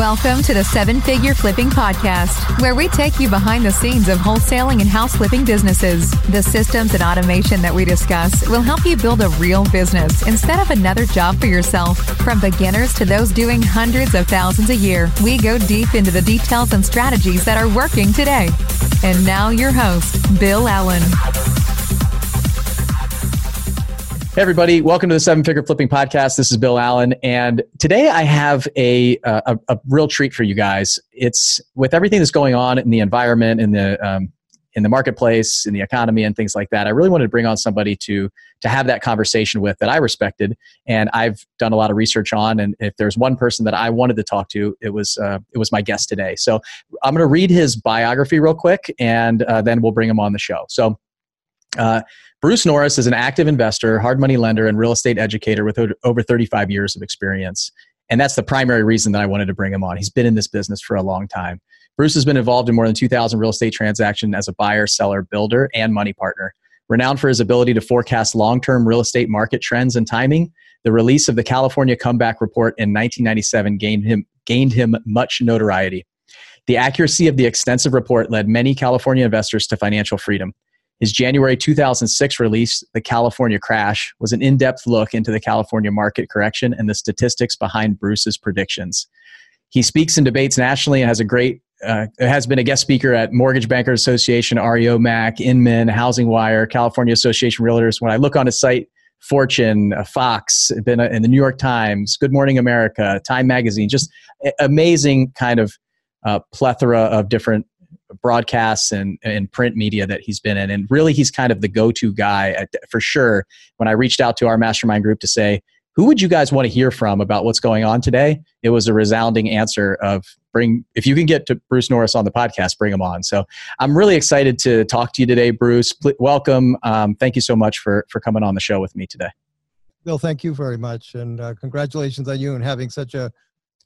Welcome to the Seven Figure Flipping Podcast, where we take you behind the scenes of wholesaling and house flipping businesses. The systems and automation that we discuss will help you build a real business instead of another job for yourself. From beginners to those doing hundreds of thousands a year, we go deep into the details and strategies that are working today. And now, your host, Bill Allen. Hey, everybody. Welcome to the Seven Figure Flipping Podcast. This is Bill Allen. And today I have a, a, a real treat for you guys. It's with everything that's going on in the environment, in the, um, in the marketplace, in the economy, and things like that. I really wanted to bring on somebody to, to have that conversation with that I respected and I've done a lot of research on. And if there's one person that I wanted to talk to, it was, uh, it was my guest today. So I'm going to read his biography real quick and uh, then we'll bring him on the show. So, uh, Bruce Norris is an active investor, hard money lender, and real estate educator with over 35 years of experience. And that's the primary reason that I wanted to bring him on. He's been in this business for a long time. Bruce has been involved in more than 2,000 real estate transactions as a buyer, seller, builder, and money partner. Renowned for his ability to forecast long term real estate market trends and timing, the release of the California Comeback Report in 1997 gained him, gained him much notoriety. The accuracy of the extensive report led many California investors to financial freedom. His January 2006 release, The California Crash, was an in depth look into the California market correction and the statistics behind Bruce's predictions. He speaks and debates nationally and has a great uh, has been a guest speaker at Mortgage Bankers Association, REO Mac, Inman, Housing Wire, California Association Realtors. When I look on his site, Fortune, uh, Fox, been in the New York Times, Good Morning America, Time Magazine, just amazing kind of uh, plethora of different broadcasts and, and print media that he's been in. And really, he's kind of the go to guy at, for sure. When I reached out to our mastermind group to say, who would you guys want to hear from about what's going on today? It was a resounding answer of bring, if you can get to Bruce Norris on the podcast, bring him on. So I'm really excited to talk to you today, Bruce. welcome. Um, thank you so much for, for coming on the show with me today. Bill, thank you very much. And uh, congratulations on you and having such a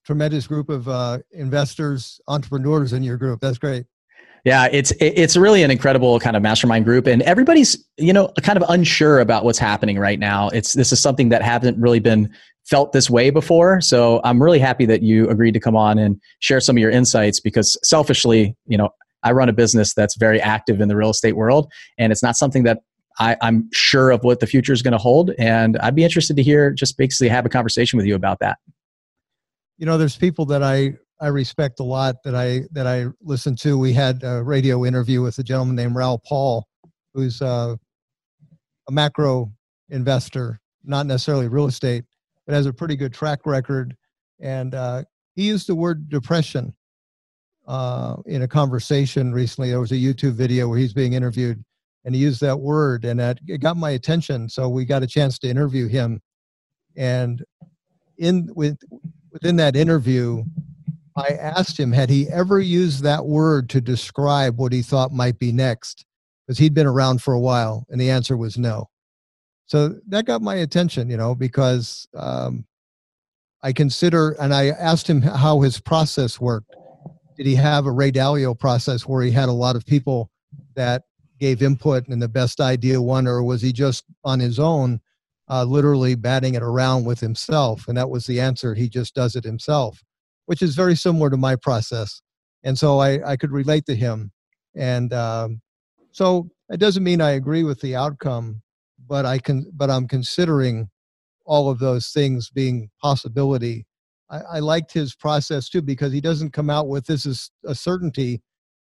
tremendous group of uh, investors, entrepreneurs in your group. That's great. Yeah, it's it's really an incredible kind of mastermind group, and everybody's you know kind of unsure about what's happening right now. It's this is something that hasn't really been felt this way before. So I'm really happy that you agreed to come on and share some of your insights because selfishly, you know, I run a business that's very active in the real estate world, and it's not something that I, am sure of what the future is going to hold. And I'd be interested to hear, just basically have a conversation with you about that. You know, there's people that I I respect a lot that I that I listen to. We had a radio interview with a gentleman named Raoul Pal, who's uh, a macro investor, not necessarily real estate, but has a pretty good track record. And uh, he used the word depression uh, in a conversation recently. There was a YouTube video where he's being interviewed, and he used that word, and that it got my attention. So we got a chance to interview him, and in with within that interview I asked him, had he ever used that word to describe what he thought might be next? Because he'd been around for a while, and the answer was no. So that got my attention, you know, because um, I consider, and I asked him how his process worked. Did he have a Ray Dalio process where he had a lot of people that gave input and the best idea won, or was he just on his own, uh, literally batting it around with himself? And that was the answer. He just does it himself which is very similar to my process. And so I, I could relate to him. And um, so it doesn't mean I agree with the outcome, but I can, but I'm considering all of those things being possibility. I, I liked his process too because he doesn't come out with this is a certainty.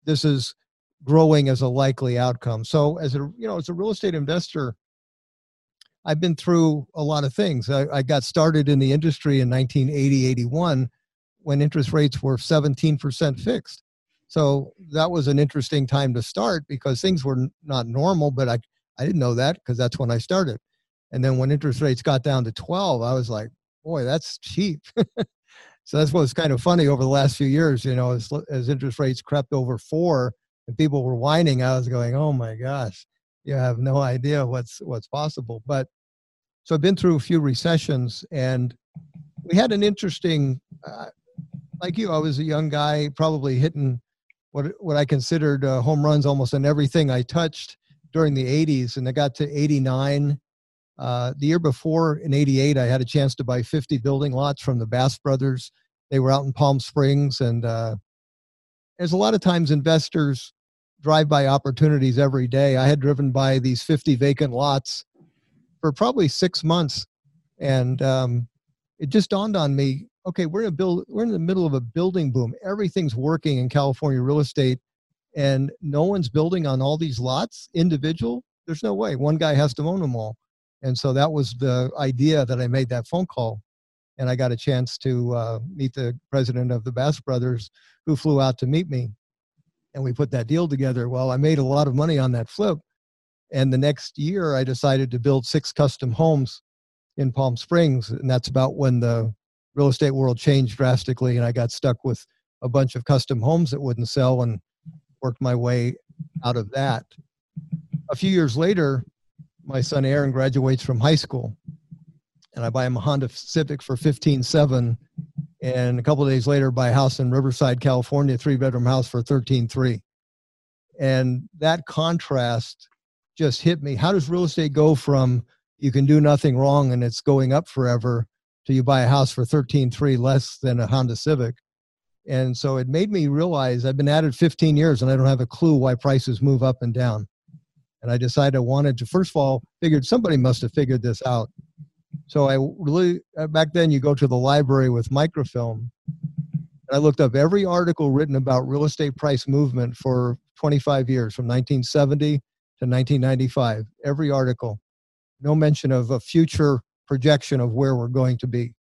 This is growing as a likely outcome. So as a you know as a real estate investor, I've been through a lot of things. I, I got started in the industry in 1980, 81 when interest rates were 17% fixed. So that was an interesting time to start because things were not normal, but I, I didn't know that because that's when I started. And then when interest rates got down to 12, I was like, boy, that's cheap. so that's what's kind of funny over the last few years, you know, as, as interest rates crept over four and people were whining, I was going, oh my gosh, you have no idea what's, what's possible. But so I've been through a few recessions and we had an interesting, uh, like you, I was a young guy, probably hitting what what I considered uh, home runs almost on everything I touched during the '80s, and I got to '89. Uh, the year before, in '88, I had a chance to buy 50 building lots from the Bass Brothers they were out in Palm Springs, and uh, there's a lot of times investors drive by opportunities every day. I had driven by these 50 vacant lots for probably six months, and um, it just dawned on me. Okay, we're in a build. We're in the middle of a building boom. Everything's working in California real estate, and no one's building on all these lots individual. There's no way. One guy has to own them all, and so that was the idea that I made that phone call, and I got a chance to uh, meet the president of the Bass Brothers, who flew out to meet me, and we put that deal together. Well, I made a lot of money on that flip, and the next year I decided to build six custom homes in Palm Springs, and that's about when the real estate world changed drastically, and I got stuck with a bunch of custom homes that wouldn't sell, and worked my way out of that. A few years later, my son Aaron graduates from high school, and I buy him a Honda Civic for fifteen seven, and a couple days later, buy a house in Riverside, California, three bedroom house for thirteen three, and that contrast just hit me. How does real estate go from you can do nothing wrong and it's going up forever to you buy a house for 13.3 less than a Honda Civic? And so it made me realize I've been at it 15 years and I don't have a clue why prices move up and down. And I decided I wanted to, first of all, figured somebody must have figured this out. So I really, uh, back then you go to the library with microfilm. And I looked up every article written about real estate price movement for 25 years from 1970 to 1995, every article. No mention of a future projection of where we're going to be.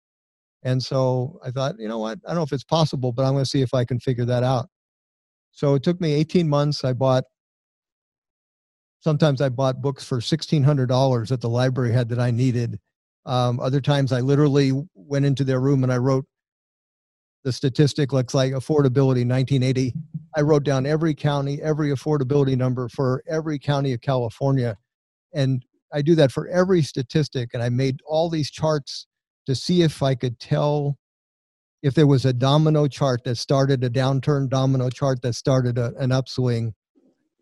And so I thought, you know what? I don't know if it's possible, but I'm going to see if I can figure that out. So it took me 18 months. I bought, sometimes I bought books for $1,600 that the library had that I needed. Um, other times I literally went into their room and I wrote the statistic looks like affordability 1980 i wrote down every county every affordability number for every county of california and i do that for every statistic and i made all these charts to see if i could tell if there was a domino chart that started a downturn domino chart that started a, an upswing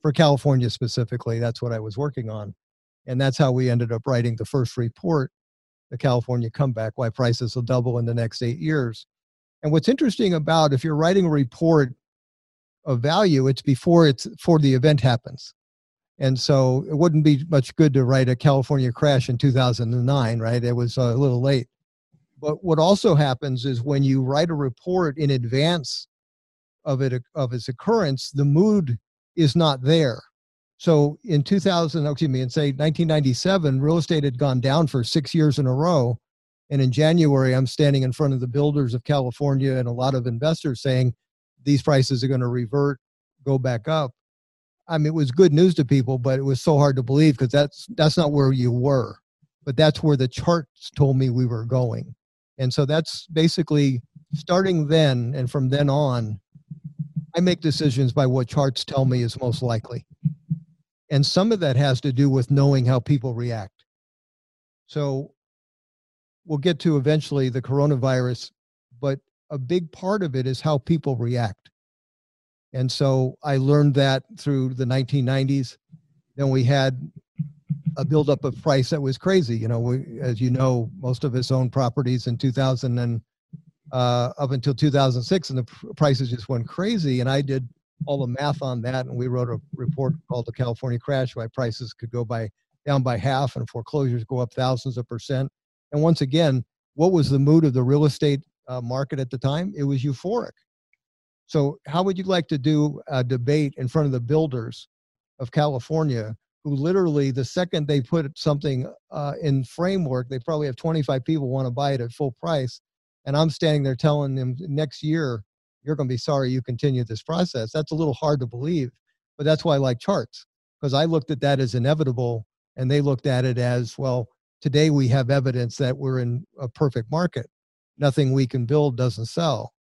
for california specifically. That's what i was working on. And that's how we ended up writing the first report the california comeback why prices will double in the next eight years. And what's interesting about if you're writing a report of value, it's before it's before the event happens. And so it wouldn't be much good to write a California crash in 2009, right? It was a little late. But what also happens is when you write a report in advance of it of its occurrence, the mood is not there. So in 2000, excuse me, in say 1997, real estate had gone down for six years in a row. And in January, I'm standing in front of the builders of California and a lot of investors saying these prices are going to revert, go back up. I mean, it was good news to people, but it was so hard to believe because that's that's not where you were, but that's where the charts told me we were going. And so that's basically starting then and from then on, I make decisions by what charts tell me is most likely. And some of that has to do with knowing how people react. So we'll get to eventually the coronavirus, but a big part of it is how people react. And so I learned that through the 1990s. Then we had a buildup of price that was crazy. You know, we, as you know, most of us owned properties in 2000 and uh, up until 2006, and the prices just went crazy. And I did all the math on that, and we wrote a report called the California Crash, why prices could go by down by half and foreclosures go up thousands of percent. And once again, what was the mood of the real estate uh, market at the time? It was euphoric. So, how would you like to do a debate in front of the builders of California who literally, the second they put something uh, in framework, they probably have 25 people want to buy it at full price. And I'm standing there telling them next year, you're going to be sorry you continued this process. That's a little hard to believe, but that's why I like charts because I looked at that as inevitable and they looked at it as, well, Today, we have evidence that we're in a perfect market. Nothing we can build doesn't sell.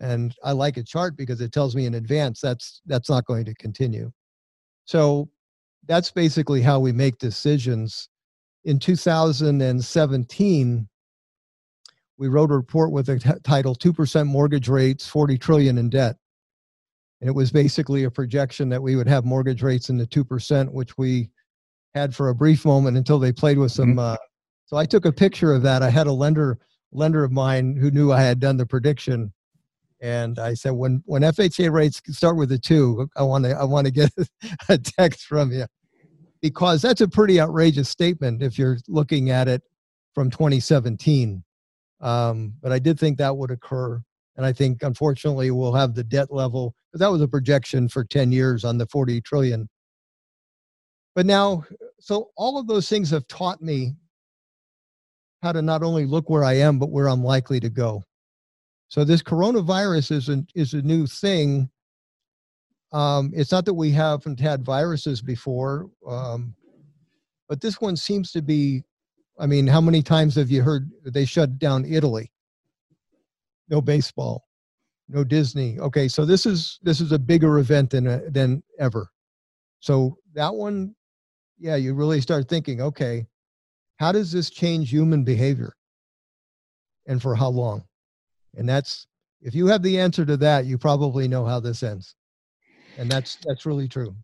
And I like a chart because it tells me in advance that's that's not going to continue. So that's basically how we make decisions. In 2017, we wrote a report with a t- title 2% mortgage rates 40 trillion in debt and it was basically a projection that we would have mortgage rates in the 2% which we had for a brief moment until they played with some. Mm-hmm. Uh, so I took a picture of that. I had a lender lender of mine who knew I had done the prediction, And I said, when when FHA rates start with a two, I want to I want to get a text from you because that's a pretty outrageous statement if you're looking at it from 2017. Um, but I did think that would occur. And I think, unfortunately, we'll have the debt level. But that was a projection for 10 years on the 40 trillion. But now, so all of those things have taught me how to not only look where I am, but where I'm likely to go. So this coronavirus is a, is a new thing um, it's not that we haven't had viruses before, um, but this one seems to be. I mean, how many times have you heard they shut down Italy? No baseball, no Disney. Okay, so this is this is a bigger event than uh, than ever. So that one, yeah, you really start thinking, okay, how does this change human behavior, and for how long? And that's if you have the answer to that, you probably know how this ends. And that's that's really true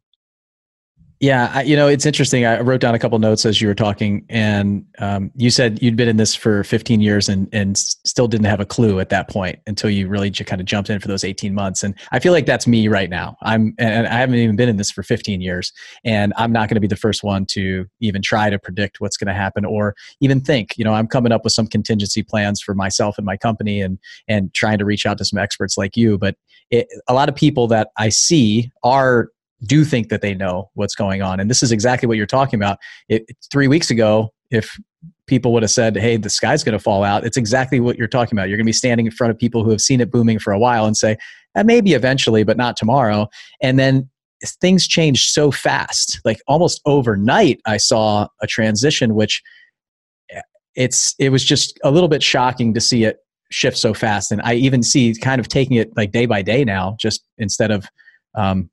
yeah, I, you know, it's interesting. I wrote down a couple notes as you were talking, and um, you said you'd been in this for 15 years and and still didn't have a clue at that point until you really just kind of jumped in for those 18 months. And I feel like that's me right now. I'm and I haven't even been in this for 15 years, and I'm not going to be the first one to even try to predict what's going to happen or even think. You know, I'm coming up with some contingency plans for myself and my company, and and trying to reach out to some experts like you. But it, a lot of people that I see are do think that they know what's going on. And this is exactly what you're talking about. It, three weeks ago, if people would have said, hey, the sky's going to fall out, it's exactly what you're talking about. You're going to be standing in front of people who have seen it booming for a while and say, eh, maybe eventually, but not tomorrow. And then things change so fast. Like almost overnight, I saw a transition, which eh, it's it was just a little bit shocking to see it shift so fast. And I even see kind of taking it like day by day now, just instead of um,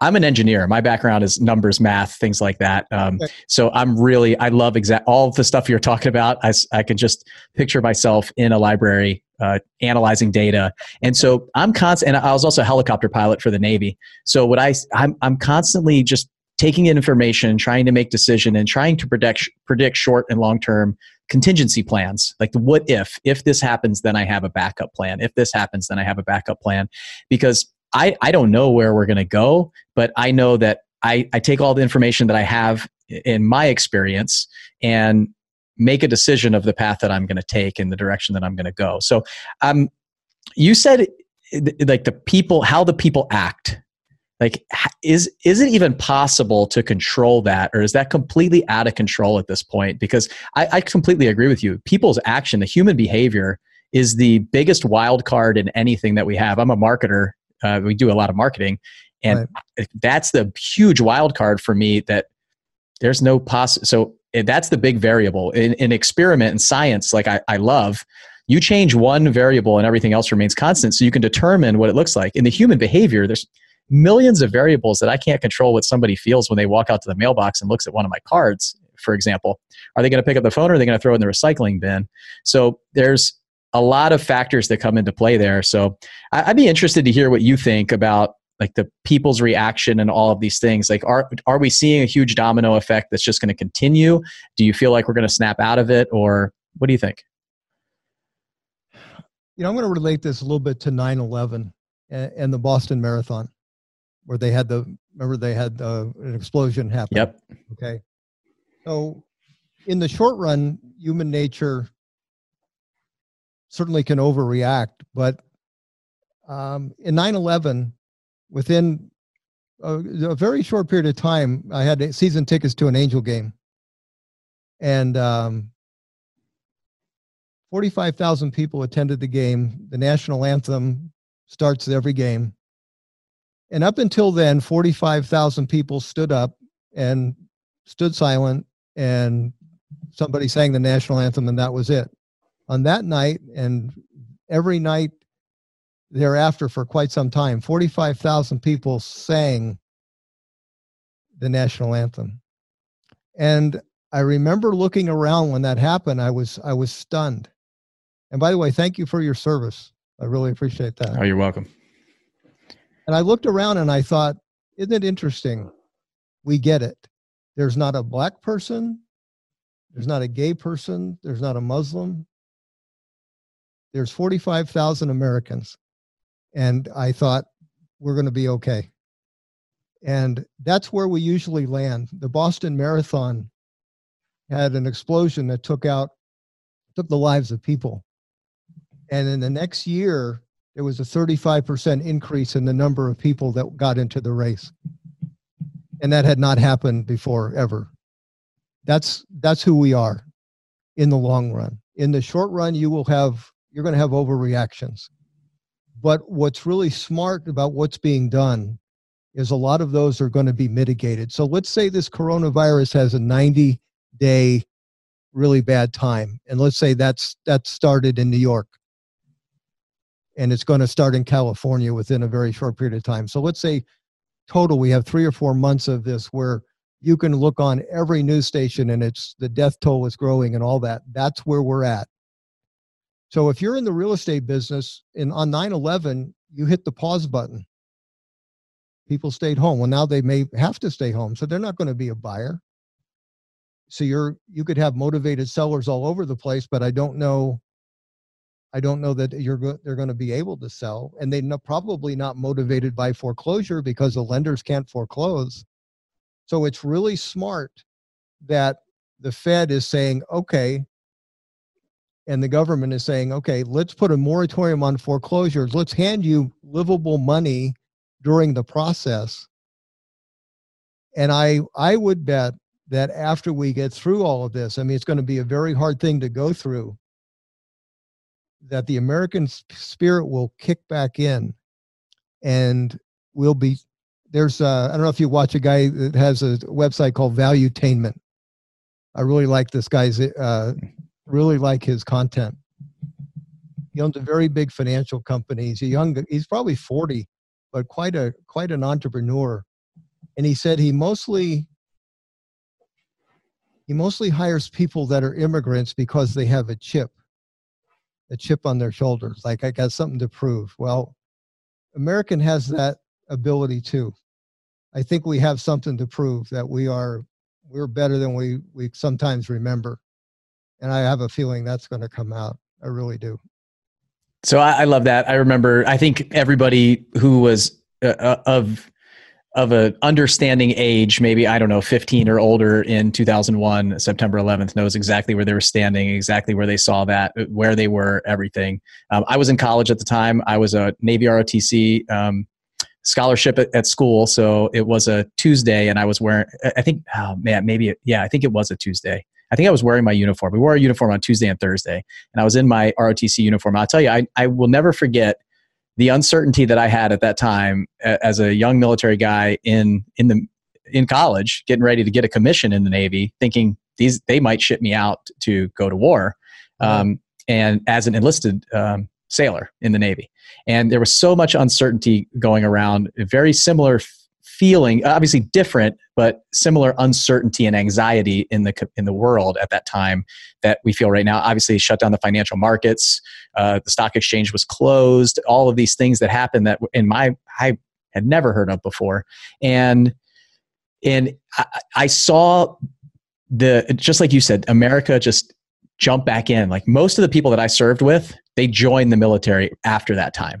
I'm an engineer. My background is numbers, math, things like that. Um, okay. So I'm really, I love exact all the stuff you're talking about. I, I can just picture myself in a library uh, analyzing data. And so I'm constant, and I was also a helicopter pilot for the Navy. So what I, I'm, I'm constantly just taking in information, trying to make decision and trying to predict, predict short and long-term contingency plans. Like the what if, if this happens, then I have a backup plan. If this happens, then I have a backup plan because I, I don't know where we're going to go, but I know that I, I take all the information that I have in my experience and make a decision of the path that I'm going to take and the direction that I'm going to go. So, um, you said like the people, how the people act. Like, is is it even possible to control that, or is that completely out of control at this point? Because I, I completely agree with you. People's action, the human behavior, is the biggest wild card in anything that we have. I'm a marketer uh, we do a lot of marketing, and right. that's the huge wild card for me. That there's no poss. So eh, that's the big variable in, in experiment and science. Like I, I love. You change one variable and everything else remains constant, so you can determine what it looks like. In the human behavior, there's millions of variables that I can't control what somebody feels when they walk out to the mailbox and looks at one of my cards, for example. Are they going to pick up the phone or are they going to throw it in the recycling bin? So there's a lot of factors that come into play there. So I'd be interested to hear what you think about like the people's reaction and all of these things. Like, are are we seeing a huge domino effect that's just going to continue? Do you feel like we're going to snap out of it, or what do you think? You know, I'm going to relate this a little bit to 9/11 and, and the Boston Marathon, where they had the remember they had uh, an explosion happen. Yep. Okay. So, in the short run, human nature certainly can overreact. But um, in 9 11, within a, a, very short period of time, I had season tickets to an Angel game. And um, 45,000 people attended the game. The national anthem starts every game. And up until then, 45,000 people stood up and stood silent, and somebody sang the national anthem, and that was it on that night and every night thereafter for quite some time 45,000 people sang the national anthem. And i remember looking around when that happened i was i was stunned. And by the way thank you for your service. I really appreciate that. Oh you're welcome. And i looked around and i thought isn't it interesting? We get it. There's not a black person there's not a gay person there's not a muslim there's 45,000 Americans. And I thought, we're going to be okay. And that's where we usually land. The Boston Marathon had an explosion that took out, took the lives of people. And in the next year, there was a 35% increase in the number of people that got into the race. And that had not happened before ever. That's that's who we are in the long run. In the short run, you will have you're going to have overreactions. But what's really smart about what's being done is a lot of those are going to be mitigated. So let's say this coronavirus has a 90 day really bad time and let's say that's that started in New York and it's going to start in California within a very short period of time. So let's say total we have 3 or 4 months of this where you can look on every news station and it's the death toll is growing and all that. That's where we're at. So if you're in the real estate business and on 9/11 you hit the pause button. People stayed home. Well now they may have to stay home. So they're not going to be a buyer. So you're you could have motivated sellers all over the place, but I don't know I don't know that you're go- they're going to be able to sell and they're probably not motivated by foreclosure because the lenders can't foreclose. So it's really smart that the Fed is saying, okay, and the government is saying, okay, let's put a moratorium on foreclosures. Let's hand you livable money during the process. And I, I would bet that after we get through all of this, I mean, it's going to be a very hard thing to go through, that the American spirit will kick back in and we'll be. There's, uh, I don't know if you watch a guy that has a website called Valuetainment. I really like this guy's uh, really like his content. He owns a very big financial company. He's a young, he's probably 40, but quite a quite an entrepreneur. And he said he mostly he mostly hires people that are immigrants because they have a chip, a chip on their shoulders. Like I got something to prove. Well, American has that ability too. I think we have something to prove that we are we're better than we we sometimes remember and I have a feeling that's going to come out. I really do. So I, I love that. I remember. I think everybody who was uh, uh of of a understanding age, maybe I don't know, 15 or older in 2001, September 11th, knows exactly where they were standing, exactly where they saw that, uh, where they were, everything. Um, I was in college at the time. I was a Navy ROTC um, scholarship at, at, school, so it was a Tuesday, and I was wearing. I think, oh man, maybe yeah, I think it was a Tuesday. I think I was wearing my uniform. We wore a uniform on Tuesday and Thursday, and I was in my ROTC uniform. I'll tell you, I, I will never forget the uncertainty that I had at that time as a young military guy in in the in college, getting ready to get a commission in the Navy, thinking these they might ship me out to go to war, um, and as an enlisted um, sailor in the Navy, and there was so much uncertainty going around. Very similar feeling obviously different but similar uncertainty and anxiety in the in the world at that time that we feel right now. Obviously shut down the financial markets uh, the stock exchange was closed all of these things that happened that in my i had never heard of before. And and I, I saw the just like you said america just jump back in. Like most of the people that i served with they joined the military after that time.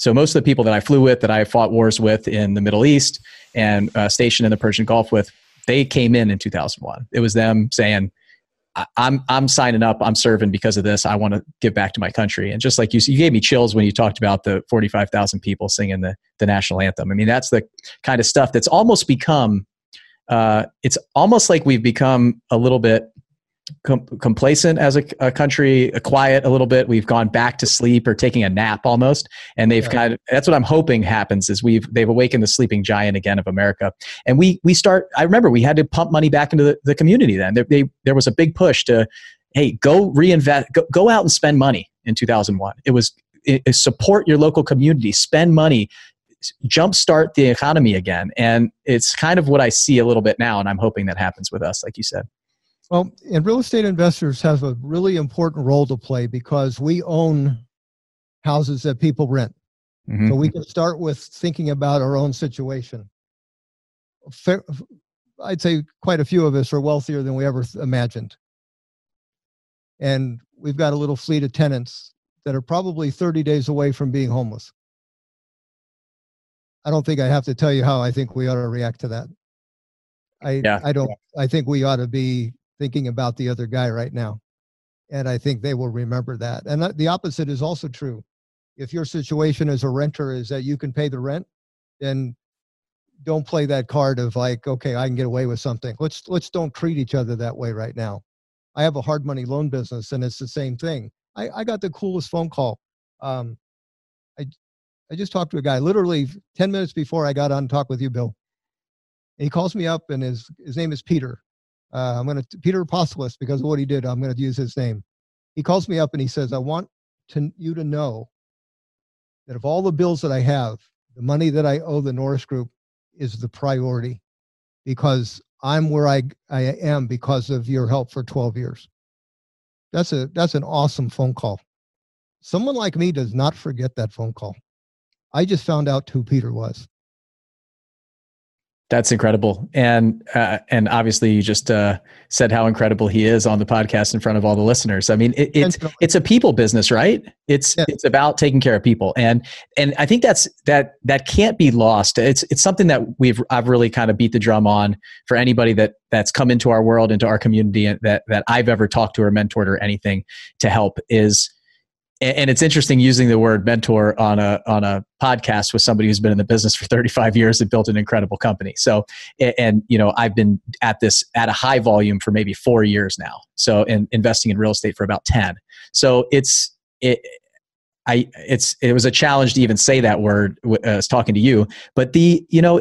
So most of the people that I flew with, that I fought wars with in the Middle East and uh, stationed in the Persian Gulf with, they came in in 2001. It was them saying, I'm I'm signing up. I'm serving because of this. I want to give back to my country. And just like you, you gave me chills when you talked about the 45,000 people singing the the national anthem. I mean, that's the kind of stuff that's almost become. Uh, it's almost like we've become a little bit com- complacent as a, a, country, uh, quiet a little bit. We've gone back to sleep or taking a nap almost, and they've yeah. kind of. That's what I'm hoping happens is we've they've awakened the sleeping giant again of America, and we we start. I remember we had to pump money back into the, the community. Then there, they, there was a big push to, hey, go reinvest, go, go out and spend money in 2001. It was it, support your local community, spend money, jumpstart the economy again. And it's kind of what I see a little bit now, and I'm hoping that happens with us, like you said. Well, and real estate investors have a really important role to play because we own houses that people rent. Mm-hmm. So we can start with thinking about our own situation. Fair, I'd say quite a few of us are wealthier than we ever imagined. And we've got a little fleet of tenants that are probably 30 days away from being homeless. I don't think I have to tell you how I think we ought to react to that. I Yeah. I don't I think we ought to be thinking about the other guy right now. And I think they will remember that. And the opposite is also true. If your situation as a renter is that you can pay the rent, then don't play that card of like, okay, I can get away with something. Let's let's don't treat each other that way right now. I have a hard money loan business and it's the same thing. I, I got the coolest phone call. Um, I I just talked to a guy literally 10 minutes before I got on talk with you, Bill. And he calls me up and his his name is Peter. Uh, I'm gonna Peter Apostolos because of what he did. I'm gonna use his name. He calls me up and he says, "I want to you to know that of all the bills that I have, the money that I owe the Norris Group is the priority because I'm where I I am because of your help for 12 years." That's a that's an awesome phone call. Someone like me does not forget that phone call. I just found out who Peter was. That's incredible, and uh, and obviously you just uh, said how incredible he is on the podcast in front of all the listeners. I mean, it, it's it's a people business, right? It's Yeah. it's about taking care of people, and and I think that's that that can't be lost. It's it's something that we've I've really kind of beat the drum on for anybody that that's come into our world, into our community, that that I've ever talked to or mentored or anything to help is. And- it's interesting using the word mentor on a on a podcast with somebody who's been in the business for 35 years and built an incredible company. So and you know i've been at this at a high volume for maybe four years now. So and investing in real estate for about 10 so it's it i it's it was a challenge to even say that word uh, talking to you. But the you know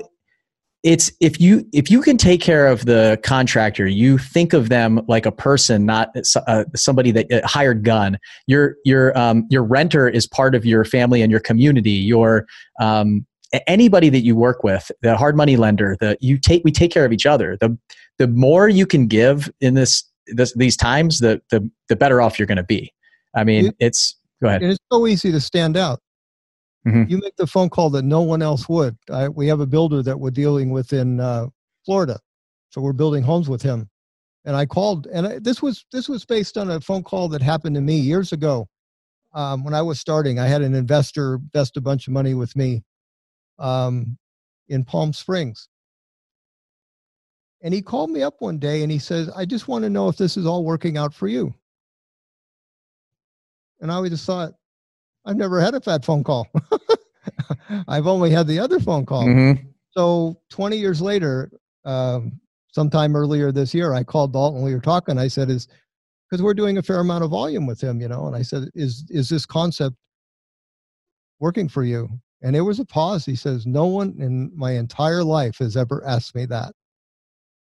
it's if you if you can take care of the contractor you think of them like a person not uh, somebody that uh, hired gun. Your your um, your renter is part of your family and your community. Your um, anybody that you work with the hard money lender the you take we take care of each other. The the more you can give in this, this these times the the the better off you're going to be. I mean it's go ahead. And it's so easy to stand out. Mhm. You make the phone call that no one else would. I, we have a builder that we're dealing with in uh, Florida, so we're building homes with him. And I called, and I, this was this was based on a phone call that happened to me years ago um, when I was starting. I had an investor invest a bunch of money with me um, in Palm Springs. And he called me up one day and he says, I just want to know if this is all working out for you. And I just thought, I've never had a fat phone call. I've only had the other phone call. Mhm. So 20 years later, um, sometime earlier this year, I called Dalton. We were talking. I said, "Is because we're doing a fair amount of volume with him, you know." And I said, "Is is this concept working for you?" And there was a pause. He says, "No one in my entire life has ever asked me that."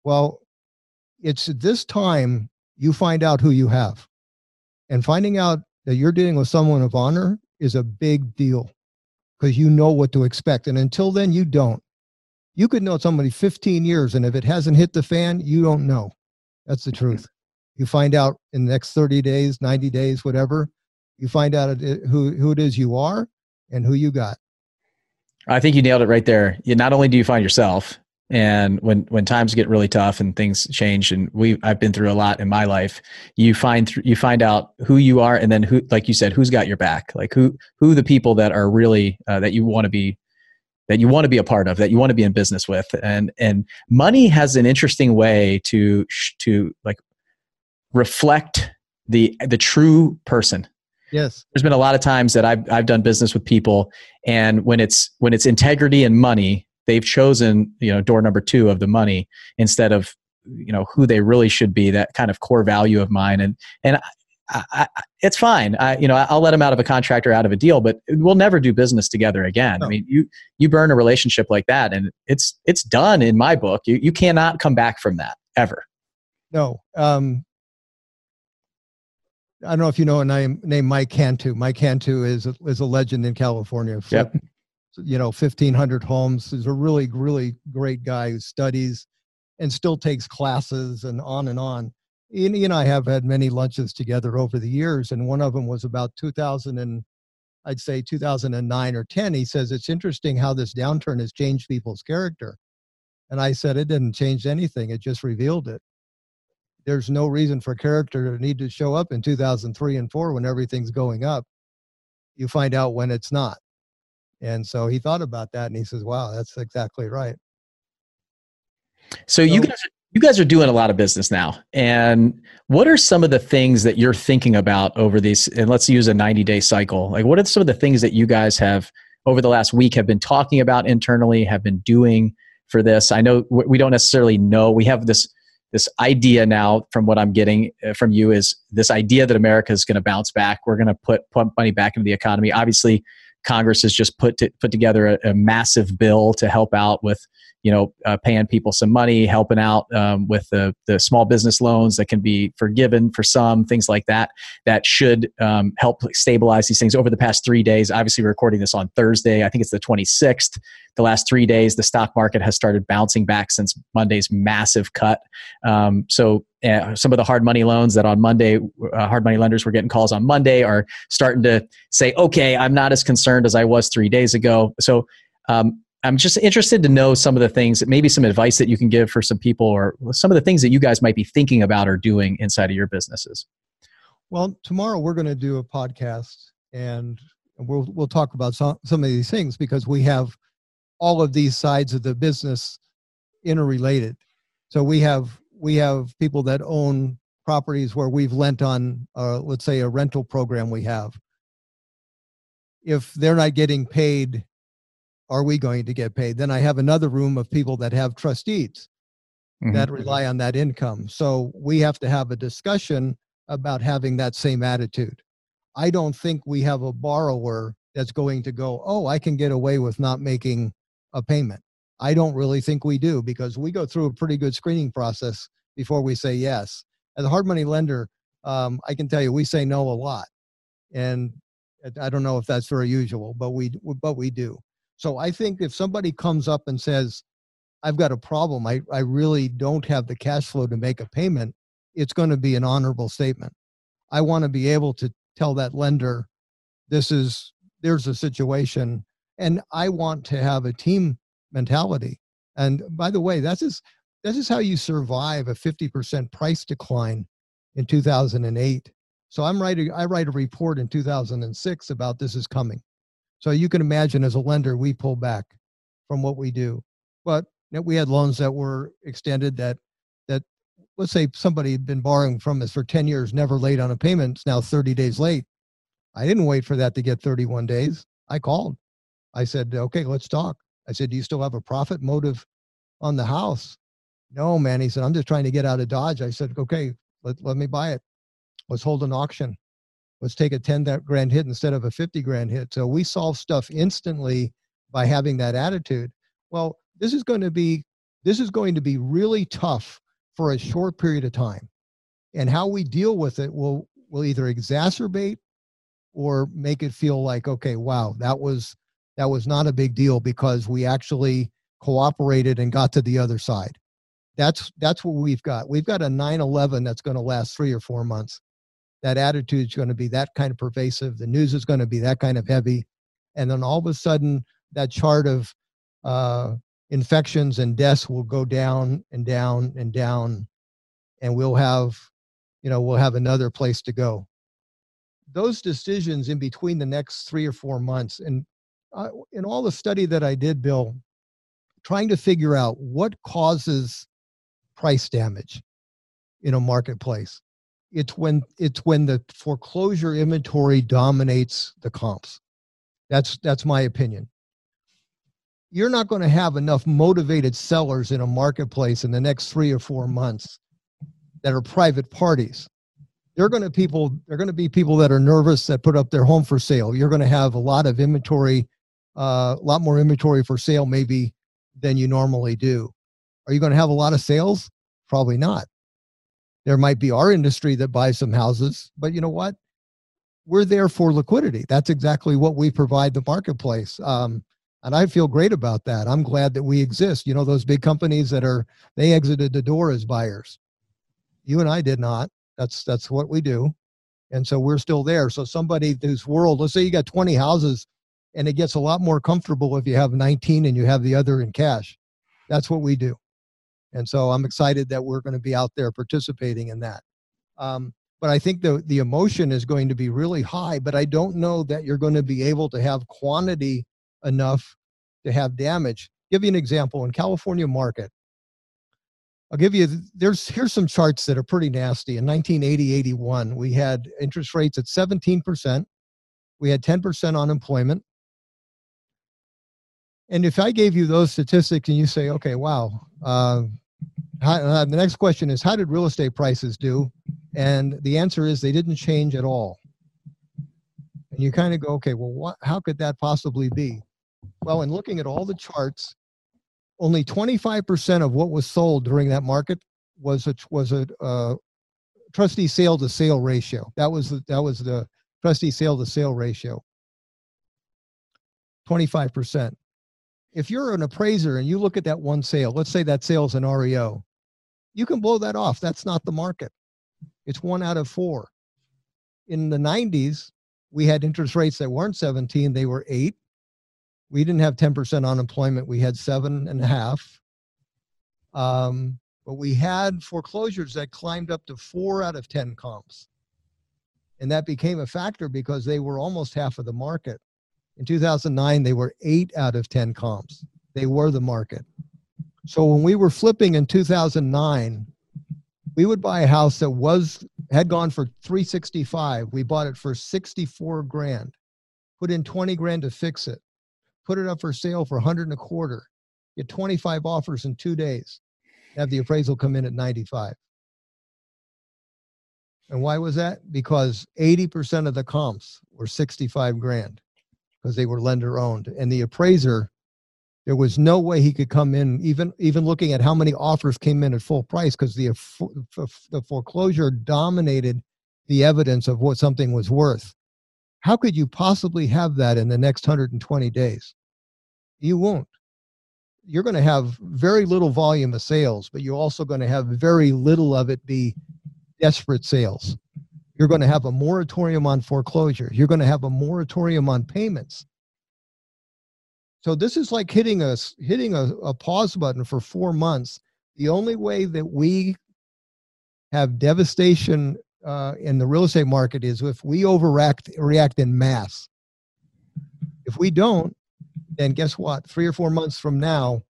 Well, it's at this time you find out who you have, and finding out that you're dealing with someone of honor is a big deal because you know what to expect. And until then, you don't. You could know somebody 15 years, and if it hasn't hit the fan, you don't know. That's the mm-hmm. truth. You find out in the next 30 days, 90 days, whatever. You find out who, who it is you are and who you got. I think you nailed it right there. You not only do you find yourself, and when when times get really tough and things change, and we I've been through a lot in my life. You find th- you find out who you are, and then who, like you said, who's got your back. Like who who the people that are really uh, that you want to be that you want to be a part of, that you want to be in business with, and and money has an interesting way to sh- to like reflect the the true person Yes. there's been a lot of times that I've I've done business with people, and when it's when it's integrity and money, they've chosen you know door number two of the money instead of you know who they really should be. That kind of core value of mine, and and I, I, it's fine. I you know I'll let them out of a contract or out of a deal, but we'll never do business together again. I mean you you burn a relationship like that, and it's it's done in my book. You you cannot come back from that ever. No. Um, I don't know if you know a name named Mike Cantu. Mike Cantu is a, is a legend in California. Yep. You know, 1,500 homes. He's a really, really great guy who studies and still takes classes and on and on. And and I have had many lunches together over the years, and one of them was about 2000 and I'd say 2009 or 10. He says it's interesting how this downturn has changed people's character, and I said it didn't change anything; it just revealed it there's no reason for character to need to show up in 2003 and 4 when everything's going up you find out when it's not. And so he thought about that and he says, wow, that's exactly right. So, so you guys you guys are doing a lot of business now. And what are some of the things that you're thinking about over these and let's use a 90 day cycle. Like what are some of the things that you guys have over the last week have been talking about internally, have been doing for this? I know we don't necessarily know. We have this this idea now from what I'm getting uh, from you is this idea that America is going to bounce back. We're going to put put money back into the economy. Obviously, Congress has just put to, put together a, a, massive bill to help out with you know uh, paying people some money, helping out um, with the the small business loans that can be forgiven for some things like that. That should um, help stabilize these things over the past three days. Obviously, we're recording this on Thursday. I think it's the 26th. The last three days, the stock market has started bouncing back since Monday's massive cut. Um, so uh, some of the hard money loans that on Monday, uh, hard money lenders were getting calls on Monday are starting to say, okay, I'm not as concerned as I was three days ago. So um, I'm just interested to know some of the things, maybe some advice that you can give for some people, or some of the things that you guys might be thinking about or doing inside of your businesses. Well, tomorrow we're going to do a podcast, and we'll we'll talk about some some of these things because we have all of these sides of the business interrelated. So we have we have people that own properties where we've lent on, uh, let's say, a rental program we have. If they're not getting paid are we going to get paid? Then I have another room of people that have trustees mm-hmm. that rely on that income. So we have to have a discussion about having that same attitude. I don't think we have a borrower that's going to go, oh, I can get away with not making a payment. I don't really think we do because we go through a pretty good screening process before we say yes. As a hard money lender, um, I can tell you we say no a lot, and I don't know if that's very usual, but we but we do. So I think if somebody comes up and says, I've got a problem, I, I really don't have the cash flow to make a payment, it's going to be an honorable statement. I want to be able to tell that lender, this is, there's a situation, and I want to have a team mentality. And by the way, that's just, this is how you survive a 50% price decline in 2008. So I'm writing, I write a report in 2006 about this is coming. So you can imagine as a lender, we pull back from what we do. But we had loans that were extended that that let's say somebody had been borrowing from us for 10 years, never late on a payment, it's now 30 days late. I didn't wait for that to get 31 days. I called. I said, okay, let's talk. I said, do you still have a profit motive on the house? No, man. He said, I'm just trying to get out of Dodge. I said, okay, let, let me buy it. Let's hold an auction let's take a 10 grand hit instead of a 50 grand hit. So we solve stuff instantly by having that attitude. Well, this is going to be this is going to be really tough for a short period of time. And how we deal with it will will either exacerbate or make it feel like okay, wow, that was that was not a big deal because we actually cooperated and got to the other side. That's that's what we've got. We've got a 9/11 that's going to last 3 or 4 months that attitude is going to be that kind of pervasive. The news is going to be that kind of heavy. And then all of a sudden, that chart of uh, infections and deaths will go down and down and down. And we'll have, you know, we'll have another place to go. Those decisions in between the next three or four months, and uh, in all the study that I did, Bill, trying to figure out what causes price damage in a marketplace it's when it's when the foreclosure inventory dominates the comps. That's that's my opinion. You're not going to have enough motivated sellers in a marketplace in the next 3 or 4 months that are private parties. They're going to people they're going to be people that are nervous that put up their home for sale. You're going to have a lot of inventory uh, a lot more inventory for sale maybe than you normally do are you going to have a lot of sales probably not there might be our industry that buys some houses, but you know what? We're there for liquidity. That's exactly what we provide the marketplace. Um, and I feel great about that. I'm glad that we exist. You know, those big companies that are they exited the door as buyers. You and I did not. That's that's what we do. And so we're still there. So somebody whose world, let's say you got 20 houses and it gets a lot more comfortable if you have 19 and you have the other in cash. That's what we do. And so I'm excited that we're going to be out there participating in that. Um, but I think the the emotion is going to be really high. But I don't know that you're going to be able to have quantity enough to have damage. Give you an example in California market. I'll give you there's here's some charts that are pretty nasty. In 1980, 81, we had interest rates at 17%. We had 10% unemployment. And if I gave you those statistics and you say, okay, wow, uh, how, uh, the next question is, how did real estate prices do? And the answer is they didn't change at all. And you kind of go, okay, well, what, how could that possibly be? Well, in looking at all the charts, only 25% of what was sold during that market was a was a uh, trustee sale to sale ratio. That was the, that was the trustee sale to sale ratio. 25%. If you're an appraiser and you look at that one sale, let's say that sale's an REO, you can blow that off. That's not the market. It's one out of four. In the 90s, we had interest rates that weren't 17, they were eight. We didn't have 10% unemployment, we had seven and a half. Um, but we had foreclosures that climbed up to four out of 10 comps. And that became a factor because they were almost half of the market. In 2009, they were eight out of 10 comps. They were the market. So when we were flipping in 2009, we would buy a house that was had gone for 365. We bought it for 64 grand, put in 20 grand to fix it, put it up for sale for 100 and a quarter, get 25 offers in two days, have the appraisal come in at 95. And why was that? Because 80% of the comps were 65 grand because they were lender owned. And the appraiser there was no way he could come in, even even looking at how many offers came in at full price, because the the foreclosure dominated the evidence of what something was worth. How could you possibly have that in the next 120 days? You won't. You're going to have very little volume of sales, but you're also going to have very little of it be desperate sales. You're going to have a moratorium on foreclosure. You're going to have a moratorium on payments so this is like hitting a hitting a, a pause button for four months. The only way that we have devastation uh, in the real estate market is if we overreact react in mass. If we don't, then guess what? Three or four months from now,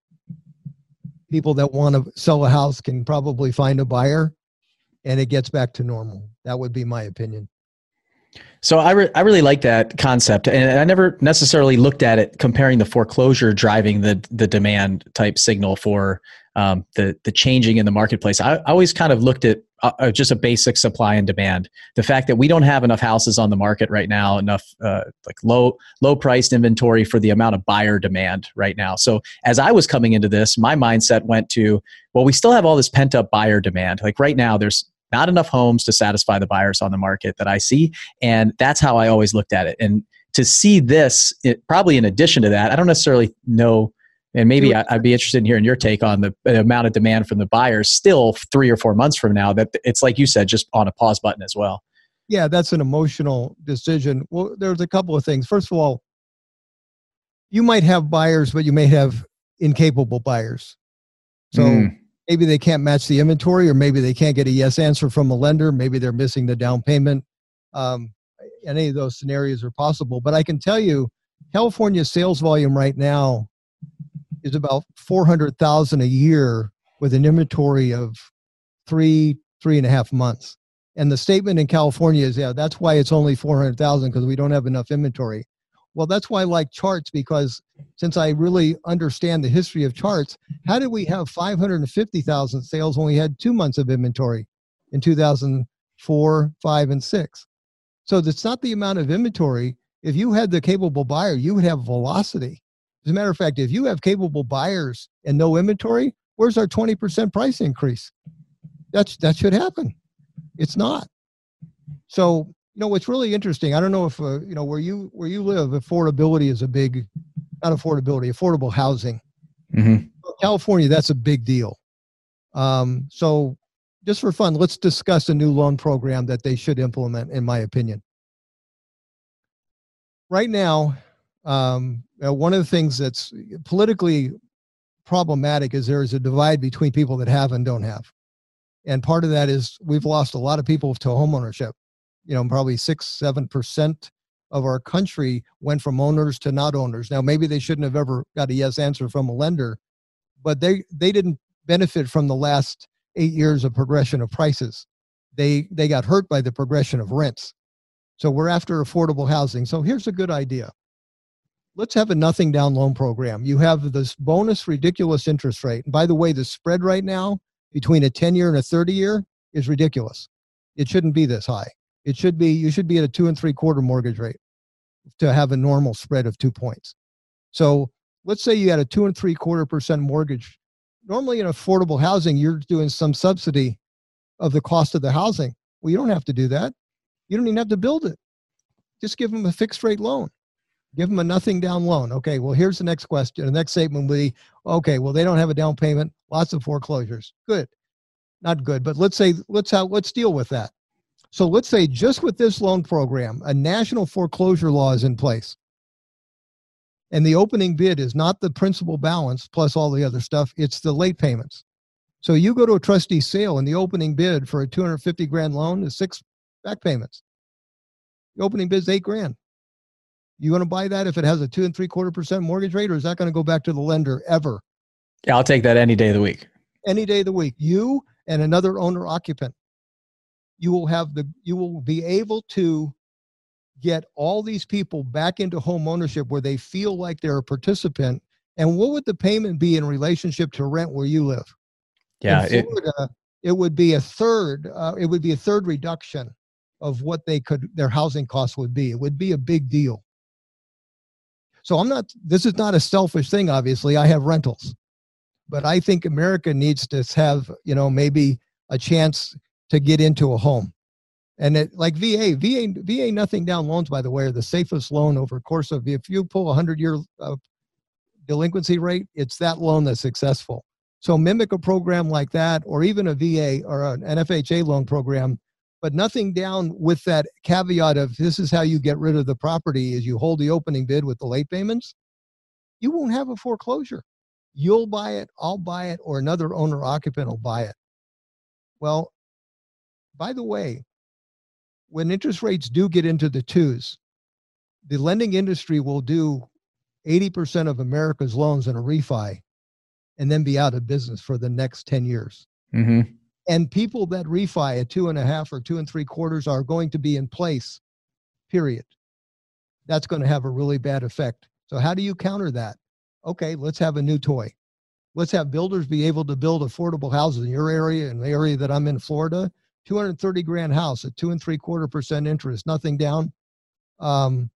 people that want to sell a house can probably find a buyer, and it gets back to normal. That would be my opinion. So I, re- I really like that concept, and I never necessarily looked at it comparing the foreclosure driving the the demand type signal for um, the the changing in the marketplace. I, I always kind of looked at uh, uh, just a basic supply and demand. The fact that we don't have enough houses on the market right now, enough uh, like low low priced inventory for the amount of buyer demand right now. So as I was coming into this, my mindset went to well, we still have all this pent up buyer demand. Like right now, there's not enough homes to satisfy the buyers on the market that I see. And that's how I always looked at it. And to see this, it, probably in addition to that, I don't necessarily know. And maybe I, would be interested in hearing your take on the, the amount of demand from the buyers still three or four months from now that it's like you said, just on a pause button as well. Yeah, that's an emotional decision. Well, there's a couple of things. First of all, you might have buyers, but you may have incapable buyers. So mm maybe they can't match the inventory or maybe they can't get a yes answer from a lender. Maybe they're missing the down payment. Um, any of those scenarios are possible. But i can tell you california sales volume right now is about 400000 a year with an inventory of three three and a half months. And the statement in california is yeah that's why it's only 400000 because we don't have enough inventory well, that's why I like charts because since I really understand the history of charts, how did we have 550,000 sales when we had two months of inventory in 2004, 5, and 6? So it's not the amount of inventory. If you had the capable buyer, you would have velocity. As a matter of fact, if you have capable buyers and no inventory, where's our 20% price increase? That's, that should happen. It's not. So you know what's really interesting i don't know if uh, you know where you where you live affordability is a big not affordability affordable housing mm-hmm. california that's a big deal um, so just for fun let's discuss a new loan program that they should implement in my opinion right now um, uh, one of the things that's politically problematic is there is a divide between people that have and don't have and part of that is we've lost a lot of people to homeownership. You know, probably six, seven percent of our country went from owners to not owners. Now, maybe they shouldn't have ever got a yes answer from a lender, but they they didn't benefit from the last eight years of progression of prices. They they got hurt by the progression of rents. So we're after affordable housing. So here's a good idea. Let's have a nothing down loan program. You have this bonus ridiculous interest rate. And by the way, the spread right now between a 10 year and a 30 year is ridiculous. It shouldn't be this high. It should be, you should be at a two and three quarter mortgage rate to have a normal spread of two points. So let's say you had a two and three quarter percent mortgage. Normally in affordable housing, you're doing some subsidy of the cost of the housing. Well, you don't have to do that. You don't even have to build it. Just give them a fixed rate loan. Give them a nothing down loan. Okay, well, here's the next question. The next statement will be okay, well, they don't have a down payment, lots of foreclosures. Good. Not good, but let's say, let's have, let's deal with that. So let's say just with this loan program, a national foreclosure law is in place. And the opening bid is not the principal balance plus all the other stuff, it's the late payments. So you go to a trustee sale and the opening bid for a 250 grand loan is six back payments. The opening bid is eight grand. You want to buy that if it has a two and three quarter percent mortgage rate, or is that going to go back to the lender ever? Yeah, I'll take that any day of the week. Any day of the week. You and another owner occupant. You will have the you will be able to get all these people back into home ownership where they feel like they're a participant. And what would the payment be in relationship to rent where you live? Yeah, in Florida, it, it would be a third. Uh, it would be a third reduction of what they could their housing costs would be. It would be a big deal. So I'm not. This is not a selfish thing. Obviously, I have rentals, but I think America needs to have you know maybe a chance to get into a home. And it, like VA, VA, VA, nothing down loans, by the way, are the safest loan over course of if you pull a hundred year uh, delinquency rate, it's that loan that's successful. So mimic a program like that, or even a VA or an FHA loan program but nothing down with that caveat of this is how you get rid of the property is you hold the opening bid with the late payments you won't have a foreclosure you'll buy it i'll buy it or another owner occupant will buy it well by the way when interest rates do get into the twos the lending industry will do 80% of america's loans in a refi and then be out of business for the next 10 years mm-hmm. And people that refi at two and a half or two and three quarters are going to be in place, period. That's going to have a really bad effect. So, how do you counter that? Okay, let's have a new toy. Let's have builders be able to build affordable houses in your area and the area that I'm in, Florida. 230 grand house at two and three quarter percent interest, nothing down. Um,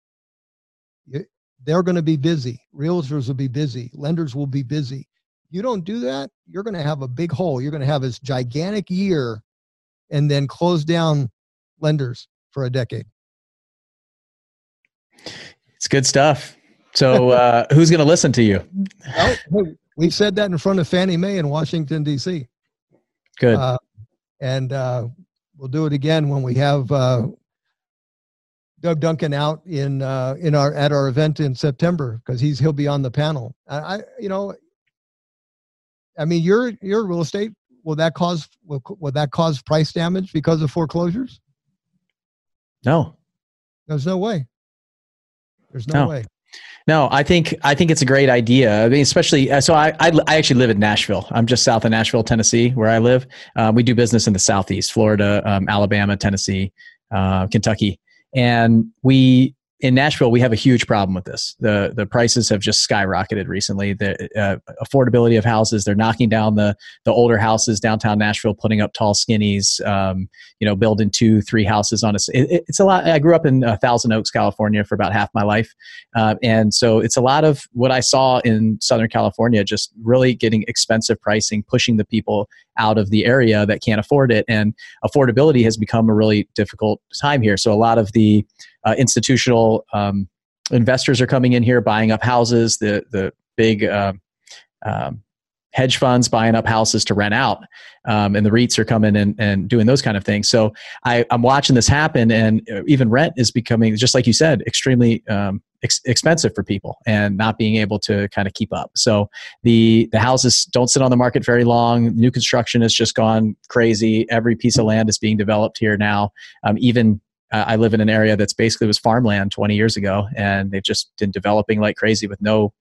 they're going to be busy. Realtors will be busy. Lenders will be busy. You don't do that, you're going to have a big hole. You're going to have this gigantic year and then close down lenders for a decade. It's good stuff. So, uh, who's going to listen to you? Well, we've said that in front of Fannie Mae in Washington, D.C. Good. Uh, and uh, we'll do it again when we have uh, Doug Duncan out in uh, in our at our event in September because he's he'll be on the panel. I, I you know I mean, your your real estate will that cause will, will that cause price damage because of foreclosures? No. There's no way. There's no, no. way. No, I think I think it's a great idea. I mean, especially uh, so. I, I, I actually live in Nashville. I'm just south of Nashville, Tennessee, where I live. Um, we do business in the southeast, Florida, um, Alabama, Tennessee, uh, Kentucky, and we in Nashville, we have a huge problem with this. The the prices have just skyrocketed recently. The uh, affordability of houses, they're knocking down the the older houses downtown Nashville, putting up tall skinnies. Um, you know, building two, three houses on a. It, it's a lot. I grew up in uh, Thousand Oaks, California, for about half my life, uh, and so it's a lot of what I saw in Southern California, just really getting expensive pricing, pushing the people out of the area that can't afford it, and affordability has become a really difficult time here. So a lot of the uh, institutional um, investors are coming in here buying up houses. The the big uh, um, hedge funds buying up houses to rent out, um, and the REITs are coming and, and doing those kind of things. So I, I'm watching this happen, and uh, even rent is becoming just like you said, extremely um, ex- expensive for people and not being able to kind of keep up. So the the houses don't sit on the market very long. New construction has just gone crazy. Every piece of land is being developed here now. Um, even uh, I live in an area that's basically was farmland 20 years ago, and they've just been developing like crazy with no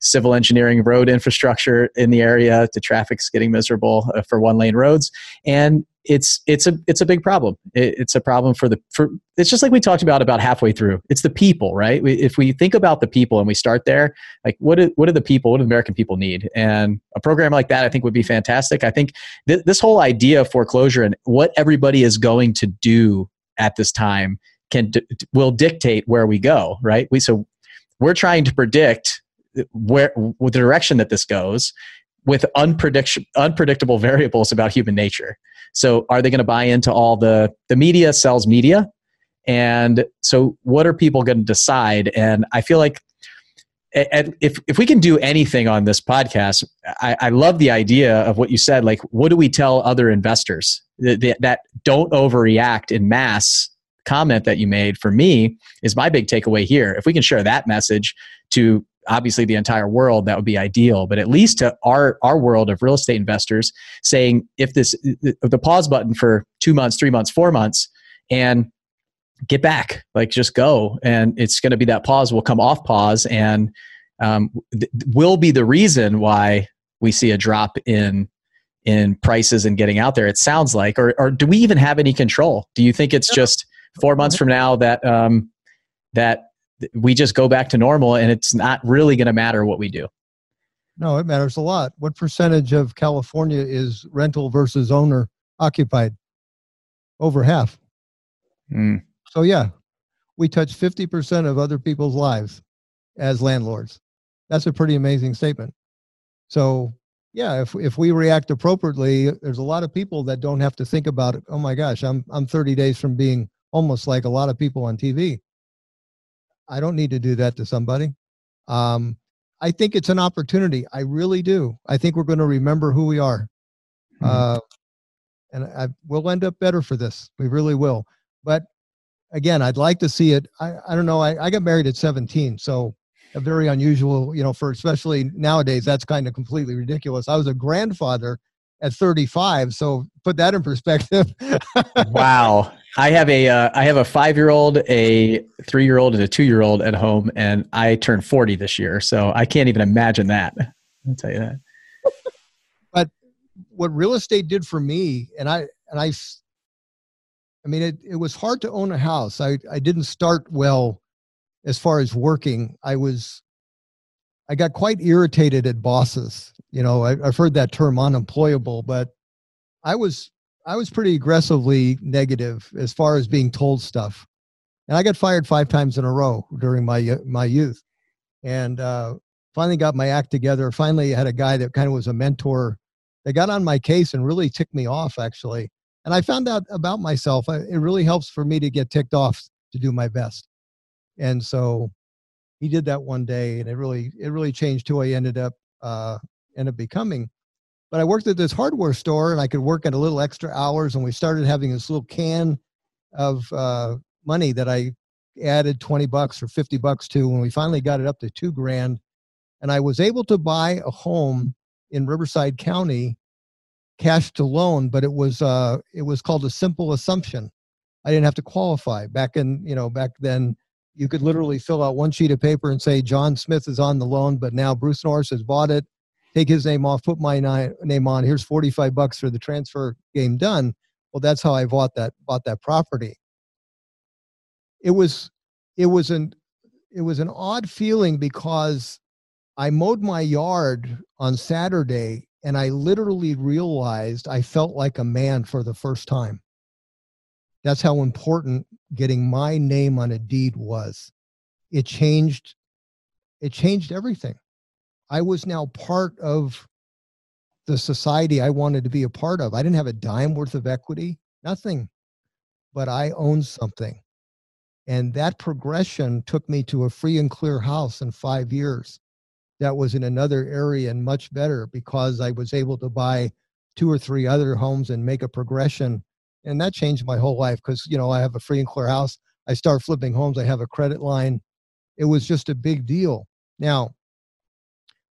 civil engineering road infrastructure in the area. The traffic's getting miserable uh, for one lane roads, and it's it's a it's a big problem. It, it's a problem for the for it's just like we talked about about halfway through. It's the people, right? If we think about the people and we start there, like what do, what do the people, what do the American people need? And a program like that, I think, would be fantastic. I think th- this whole idea of foreclosure and what everybody is going to do at this time can will dictate where we go, right? We so we're trying to predict where with the direction that this goes with unpredict- unpredictable variables about human nature. So are they going to buy into all the the media sells media? And so what are people going to decide? And I feel like if if we can do anything on this podcast, I, I, love the idea of what you said. Like, what do we tell other investors that, that don't overreact in mass? Comment that you made for me is my big takeaway here. If we can share that message to obviously the entire world that would be ideal. But at least to our our world of real estate investors saying if this the pause button for 2 months 3 months 4 months and get back like just go. And it's going to be that pause will come off pause. And um, th- will be the reason why we see a drop in in prices and getting out there it sounds like. Or, or do we even have any control? Do you think it's just four months from now that um, that we just go back to normal and it's not really going to matter what we do. No, it matters a lot. What percentage of California is rental versus owner occupied? Over half. Mm. So, yeah, we touch 50% of other people's lives as landlords. That's a pretty amazing statement. So, yeah, if, if we react appropriately, there's a lot of people that don't have to think about it. Oh my gosh, I'm, I'm 30 days from being almost like a lot of people on TV. I don't need to do that to somebody. Um, I think it's an opportunity. I really do. I think we're going to remember who we are. Mm-hmm. Uh, and I, we'll end up better for this. We really will. But again, I'd like to see it. I, I don't know. I, I got married at 17. So a very unusual, you know, for especially nowadays, that's kind of completely ridiculous. I was a grandfather at 35. So put that in perspective. wow. I have a uh, I have a five year old, a three year old, and a two year old at home, and I turned forty this year, so I can't even imagine that. I'll tell you that. but what real estate did for me, and I and I, I mean, it it was hard to own a house. I I didn't start well, as far as working. I was, I got quite irritated at bosses. You know, I, I've heard that term unemployable, but I was I was pretty aggressively negative as far as being told stuff, and I got fired five times in a row during my my youth, and uh, finally got my act together. Finally had a guy that kind of was a mentor that got on my case and really ticked me off actually. And I found out about myself. It really helps for me to get ticked off to do my best, and so he did that one day, and it really it really changed who I ended up uh, ended up becoming but I worked at this hardware store and I could work at a little extra hours. And we started having this little can of uh, money that I added 20 bucks or 50 bucks to when we finally got it up to two grand. And I was able to buy a home in Riverside County cash to loan, but it was uh, it was called a simple assumption. I didn't have to qualify back in you know back then. You could literally fill out one sheet of paper and say John Smith is on the loan, but now Bruce Norris has bought it take his name off, put my name on. Here's 45 bucks for the transfer game done. Well, that's how I bought that bought that property. It was it was an it was an odd feeling because I mowed my yard on Saturday and I literally realized I felt like a man for the first time. That's how important getting my name on a deed was. It changed it changed everything. I was now part of the society I wanted to be a part of. I didn't have a dime worth of equity, nothing, but I owned something. And that progression took me to a free and clear house in five years. That was in another area and much better because I was able to buy two or three other homes and make a progression. And that changed my whole life because, you know, I have a free and clear house. I start flipping homes. I have a credit line it was just a big deal. Now,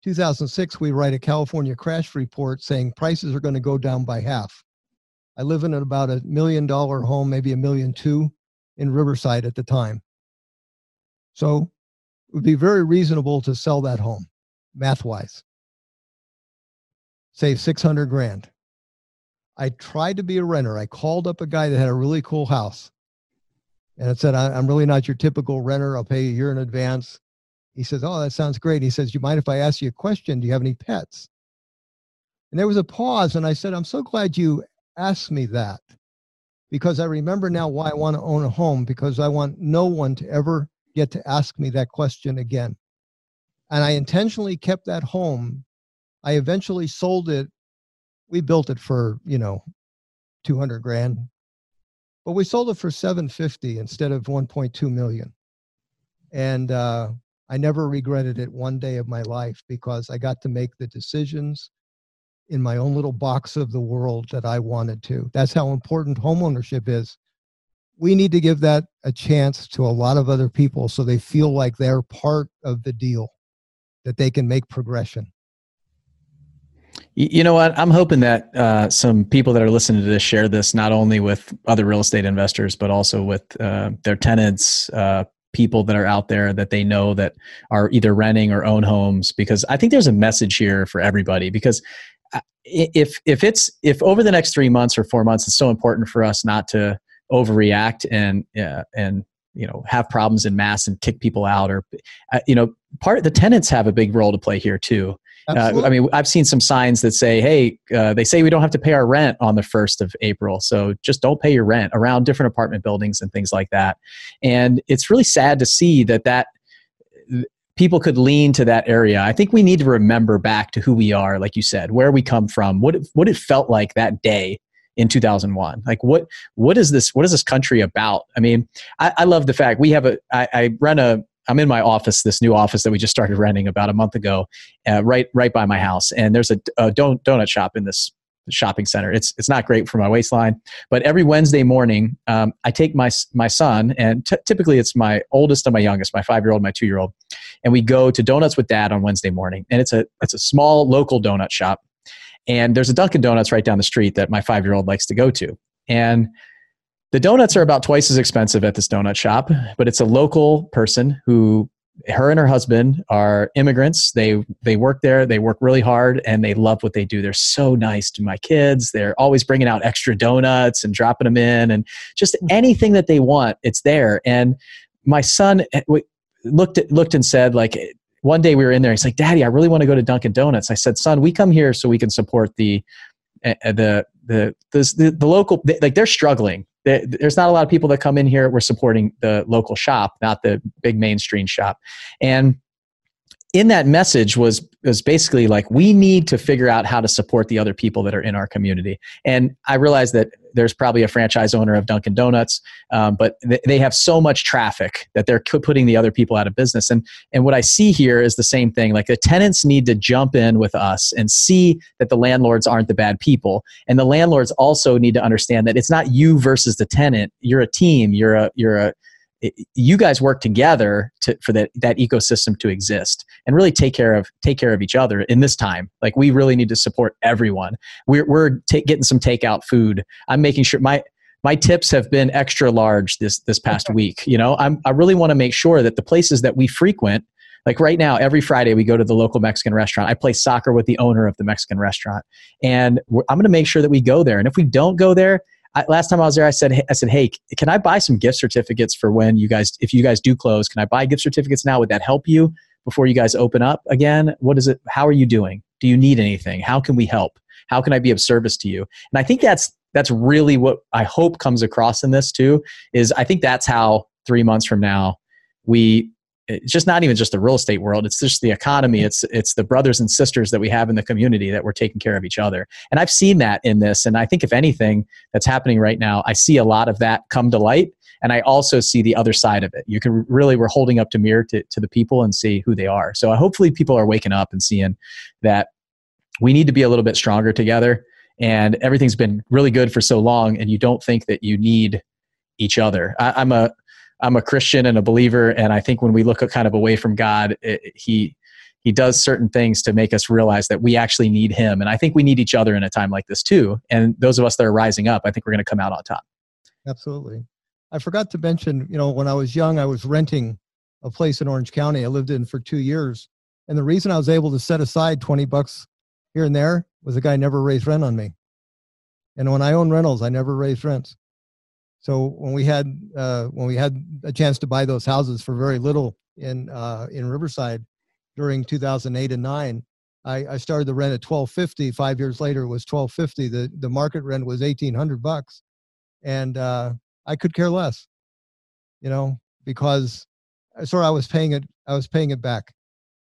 2006, we write a California crash report saying prices are going to go down by half. I live in about a million dollar home, maybe a million two in Riverside at the time. So it would be very reasonable to sell that home, math wise. Save 600 grand. I tried to be a renter. I called up a guy that had a really cool house and it said, I'm really not your typical renter. I'll pay you a year in advance. He says, Oh, that sounds great. He says, Do you mind if I ask you a question? Do you have any pets? And there was a pause, and I said, I'm so glad you asked me that because I remember now why I want to own a home because I want no one to ever get to ask me that question again. And I intentionally kept that home. I eventually sold it. We built it for, you know, 200 grand, but we sold it for 750 instead of 1.2 million. And uh, I never regretted it one day of my life because I got to make the decisions in my own little box of the world that I wanted to. That's how important homeownership is. We need to give that a chance to a lot of other people so they feel like they're part of the deal, that they can make progression. You know what? I'm hoping that uh, some people that are listening to this share this not only with other real estate investors, but also with uh, their tenants, uh, people that are out there that they know that are either renting or own homes. Because I think there's a message here for everybody. Because uh, if if it's if over the next three months or four months, it's so important for us not to overreact and uh, and you know have problems in mass and kick people out or uh, you know part the tenants have a big role to play here too uh, I mean, I've seen some signs that say, "Hey, uh, they say we don't have to pay our rent on the first of April, so just don't pay your rent around different apartment buildings and things like that." And it's really sad to see that that people could lean to that area. I think we need to remember back to who we are, like you said, where we come from, what it, what it felt like that day in 2001 like what what is this what is this country about i mean i, I love the fact we have a I, I run a I'm in my office, this new office that we just started renting about a month ago, uh, right right by my house. And there's a, a don- donut shop in this shopping center. It's it's not great for my waistline, but every Wednesday morning, um, I take my my son, and t- typically it's my oldest and my youngest, my five year old, my two year old, and we go to Donuts with Dad on Wednesday morning. And it's a it's a small local donut shop, and there's a Dunkin' Donuts right down the street that my five year old likes to go to, and the donuts are about twice as expensive at this donut shop, but it's a local person who her and her husband are immigrants. They they work there. They work really hard, and they love what they do. They're so nice to my kids. They're always bringing out extra donuts and dropping them in, and just anything that they want, it's there. And my son eh, looked at, looked and said, like one day we were in there. He's like, "Daddy, I really want to go to Dunkin' Donuts." I said, "Son, we come here so we can support the eh, eh, the the the, the local like they're struggling there's not a lot of people that come in here. We're supporting the local shop, not the big mainstream shop. And in that message was was basically like we need to figure out how to support the other people that are in our community. And I realized that there's probably a franchise owner of Dunkin' Donuts, um, but th- they have so much traffic that they're putting the other people out of business. And and what I see here is the same thing. Like the tenants need to jump in with us and see that the landlords aren't the bad people, and the landlords also need to understand that it's not you versus the tenant. You're a team. You're a you're a you guys work together to, for that, that ecosystem to exist and really take care of take care of each other in this time. Like we really need to support everyone. We're, we're ta- getting some takeout food. I'm making sure my my tips have been extra large this this past week. You know I'm, i really want to make sure that the places that we frequent like right now every friday we go to the local mexican restaurant. I play soccer with the owner of the mexican restaurant. And i'm going to make sure that we go there. And if we don't go there I, last time I was there, I said, I said, hey, can I buy some gift certificates for when you guys, if you guys do close, can I buy gift certificates now? Would that help you before you guys open up again? What is it? How are you doing? Do you need anything? How can we help? How can I be of service to you? And I think that's that's really what I hope comes across in this too. Is I think that's how three months from now we it's just not even just the real estate world it's just the economy it's it's the brothers and sisters that we have in the community that we're taking care of each other. And i've seen that in this and i think if anything that's happening right now i see a lot of that come to light and i also see the other side of it. You can really we're holding up to mirror to, to the people and see who they are. So uh, hopefully people are waking up and seeing that we need to be a little bit stronger together and everything's been really good for so long and you don't think that you need each other. I, i'm a I'm a Christian and a believer, and I think when we look kind of away from God, it, he he does certain things to make us realize that we actually need him, and I think we need each other in a time like this too. And those of us that are rising up, I think we're going to come out on top. Absolutely. I forgot to mention, you know, when I was young, I was renting a place in Orange County. I lived in for two years, and the reason I was able to set aside twenty bucks here and there was a guy never raised rent on me. And when I owned rentals, I never raised rents. So when we had uh, when we had a chance to buy those houses for very little in uh, in Riverside during 2008 and nine, I, I started the rent at 1250. Five years later, it was 1250. The the market rent was 1800 bucks, and uh, I could care less, you know, because sorry I was paying it. I was paying it back.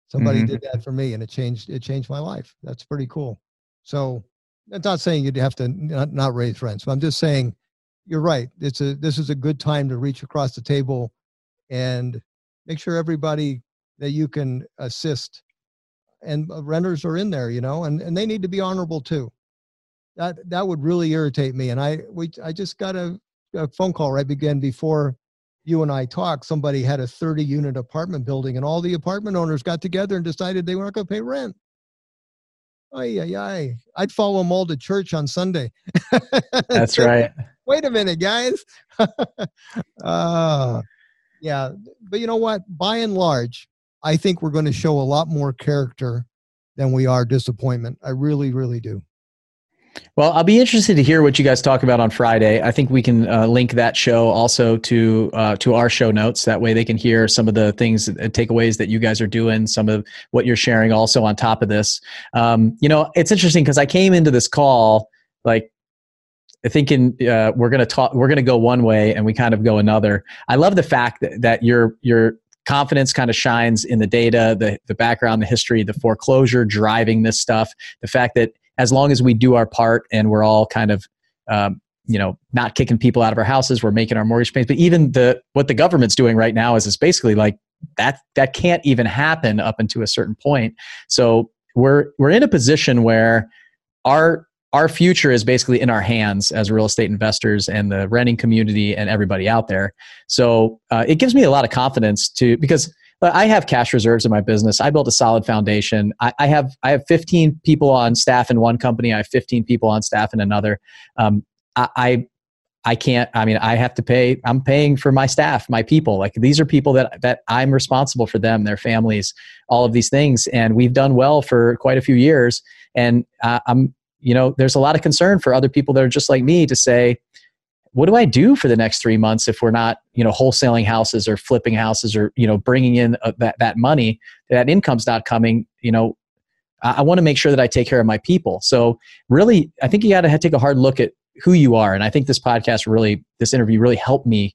Somebody mm-hmm. did that for me, and it changed. It changed my life. That's pretty cool. So, I'm not saying you'd have to not, not raise rents, but I'm just saying you're right. It's a this is a good time to reach across the table and make sure everybody that you can assist and uh, renters are in there, you know, and, and they need to be honorable too. That that would really irritate me. And I we I just got a, a phone call right again before you and I talked. Somebody had a 30 unit apartment building, and all the apartment owners got together and decided they weren't going to pay rent. Ay, ay, ay. I'd follow them all to church on Sunday. That's right wait a minute, guys. uh, yeah, but you know what? By and large, I think we're going to show a lot more character than we are disappointment. I really, really do. Well, I'll be interested to hear what you guys talk about on Friday. I think we can uh, link that show also to uh, to our show notes. That way, they can hear some of the things, uh, takeaways that you guys are doing, some of what you're sharing. Also, on top of this, um, you know, it's interesting because I came into this call like thinking uh, we're going to talk we're going to go one way and we kind of go another i love the fact that, that your your confidence kind of shines in the data the, the background the history the foreclosure driving this stuff the fact that as long as we do our part and we're all kind of um, you know not kicking people out of our houses we're making our mortgage payments but even the what the government's doing right now is it's basically like that that can't even happen up until a certain point so we're we're in a position where our our future is basically in our hands as real estate investors and the renting community and everybody out there. So uh, it gives me a lot of confidence to because I have cash reserves in my business. I built a solid foundation. I, I have I have 15 people on staff in one company. I have 15 people on staff in another. Um, I, I I can't. I mean, I have to pay. I'm paying for my staff, my people. Like these are people that that I'm responsible for them, their families, all of these things, and we've done well for quite a few years. And uh, I'm you know, there's a lot of concern for other people that are just like me to say, what do I do for the next three months if we're not, you know, wholesaling houses or flipping houses or, you know, bringing in uh, that, that money, that income's not coming, you know, I, I want to make sure that I take care of my people. So really, I think you got to take a hard look at who you are. And I think this podcast really, this interview really helped me.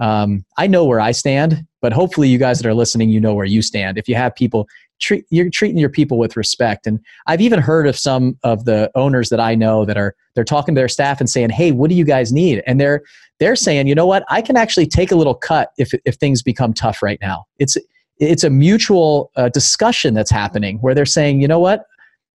Um, I know where I stand, but hopefully you guys that are listening, you know where you stand. If you have people, treat you're treating your people with respect. And i've even heard of some of the owners that i know that are they're talking to their staff and saying hey what do you guys need? And they're they're saying you know what? I can actually take a little cut if if things become tough right now. It's it's a mutual uh, discussion that's happening where they're saying you know what?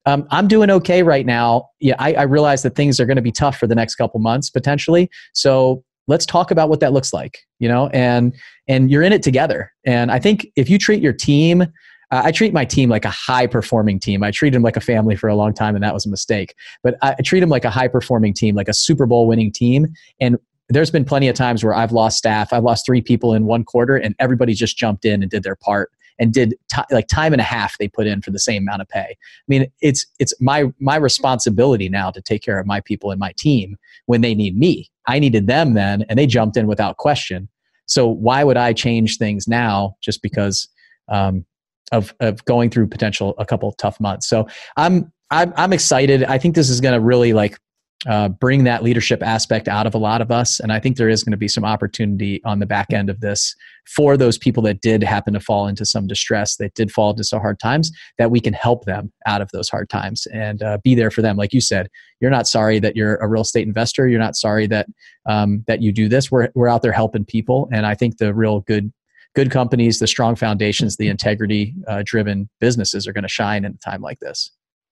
Um, i'm doing okay right now. Yeah I, I realize that things are going to be tough for the next couple months potentially. So let's talk about what that looks like you know? And and you're in it together. And i think if you treat your team uh, I treat my team like a high performing team. I treated them like a family for a long time, and that was a mistake. But I, I treat them like a high performing team, like a Super Bowl winning team. And there's been plenty of times where I've lost staff. I've lost three people in one quarter, and everybody just jumped in and did their part and did t- like time and a half they put in for the same amount of pay. I mean, it's it's my my responsibility now to take care of my people and my team when they need me. I needed them then, and they jumped in without question. So why would I change things now just because um, of of going through potential a couple tough months. So I'm I'm I'm excited. I think this is going to really like uh, bring that leadership aspect out of a lot of us, and I think there is going to be some opportunity on the back end of this for those people that did happen to fall into some distress, that did fall into some hard times, that we can help them out of those hard times and uh, be there for them. Like you said, you're not sorry that you're a real estate investor. You're not sorry that um, that you do this. We're we're out there helping people, and I think the real good good companies, the strong foundations, the integrity uh, driven businesses are going to shine in a time like this.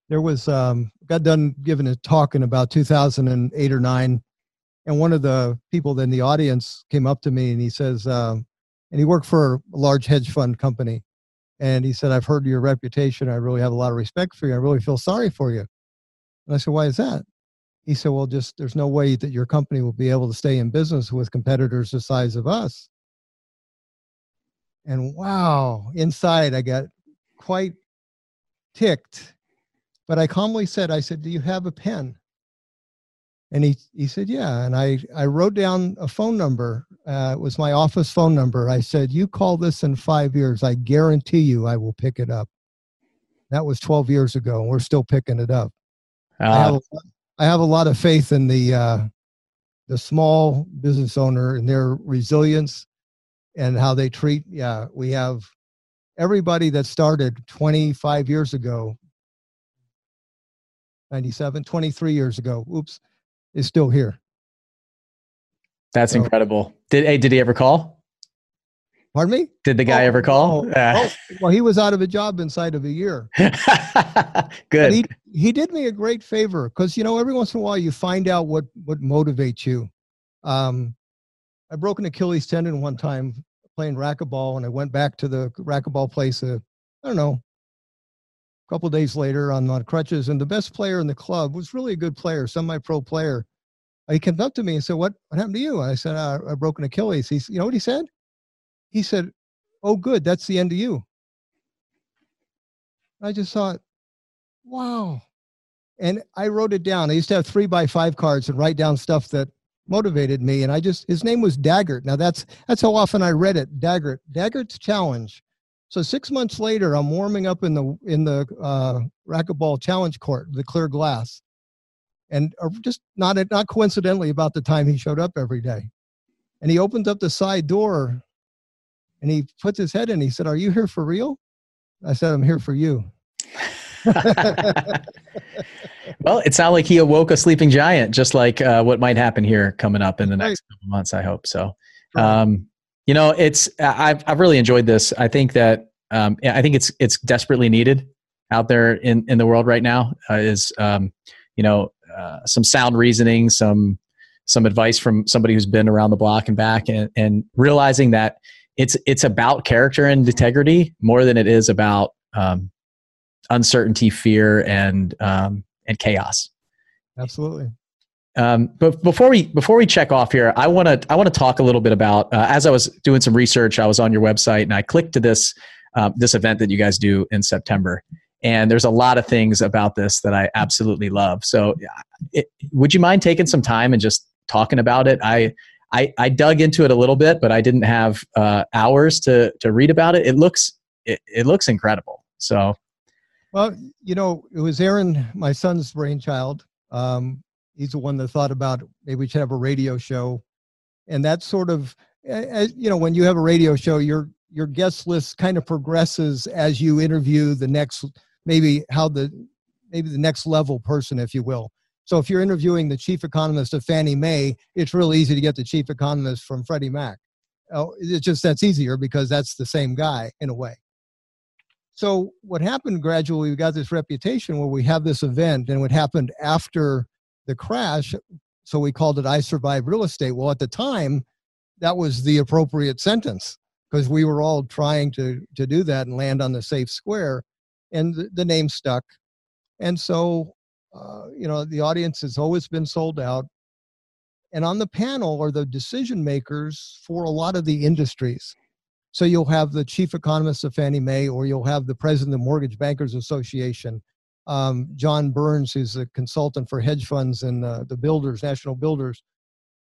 There was, um, got done giving a talk in about 2008 or nine. And one of the people in the audience came up to me and he says, um, and he worked for a large hedge fund company. And he said, I've heard your reputation. I really have a lot of respect for you. I really feel sorry for you. And I said, Why is that? He said, Well, just there's no way that your company will be able to stay in business with competitors the size of us. And wow, inside I got quite ticked. But I calmly said, I said, Do you have a pen? And he, he said, Yeah. And I, I wrote down a phone number. Uh, it was my office phone number. I said, You call this in five years. I guarantee you I will pick it up. That was 12 years ago, and we're still picking it up. Uh, I, have a, I, have a lot of faith in the, uh, the small business owner and their resilience and how they treat. Yeah, we have everybody that started 25 years ago 97 23 years ago oops is still here. That's so, incredible. Did hey, did he ever call? Pardon me? Did the guy oh, ever call? Oh, oh, well, he was out of a job inside of a year. Good. he he did me a great favor because you know every once in a while you find out what what motivates you. Um, I broke an Achilles tendon one time playing racquetball, and I went back to the racquetball place. Uh, I don't know, a couple days later on, on crutches. And the best player in the club was really a good player, semi-pro player. He came up to me and said, "What what happened to you?" I said, "I, I broke an Achilles." He, you know what he said? He said, "Oh, good, that's the end of you." I just thought, "Wow." And I wrote it down. I used to have three by five cards and write down stuff that motivated me. And I just his name was Daggert. Now that's that's how often I read it. Daggert. Daggert's challenge. So six months later, I'm warming up in the in the uh, racquetball challenge court, the clear glass, and uh, just not not coincidentally about the time he showed up every day, and he opened up the side door, and he puts his head in. He said, "Are you here for real?" I said, "I'm here for you." well, it sounded like he awoke a sleeping giant, just like uh, what might happen here coming up in the next couple months. I hope so. Um, you know, it's I've I've really enjoyed this. I think that um, I think it's it's desperately needed out there in in the world right now. Uh, is um, you know uh, some sound reasoning, some some advice from somebody who's been around the block and back, and, and realizing that it's it's about character and integrity more than it is about um, uncertainty, fear, and um, and chaos. Absolutely. Um, but before we before we check off here, I want to I want to talk a little bit about uh, as I was doing some research, I was on your website and I clicked to this um, this event that you guys do in September, and there's a lot of things about this that I absolutely love. So, it, would you mind taking some time and just talking about it? I I, I dug into it a little bit, but I didn't have uh, hours to to read about it. It looks it, it looks incredible. So, well, you know, it was Aaron, my son's brainchild. Um, he's the one that thought about maybe we should have a radio show. And that sort of as, you know when you have a radio show your your guest list kind of progresses as you interview the next maybe how the maybe the next level person if you will. So if you're interviewing the chief economist of fannie mae it's real easy to get the chief economist from freddie mac. Oh, it's just that's easier because that's the same guy in a way so what happened gradually we got this reputation where we have this event and what happened after the crash. So we called it I Survived Real Estate. Well, at the time, that was the appropriate sentence because we were all trying to, to do that and land on the safe square. And the, the name stuck. And so, uh, you know, the audience has always been sold out. And on the panel are the decision makers for a lot of the industries. So you'll have the chief economist of Fannie Mae, or you'll have the president of the Mortgage Bankers Association, um, John Burns, who's a consultant for hedge funds and uh, the builders, national builders.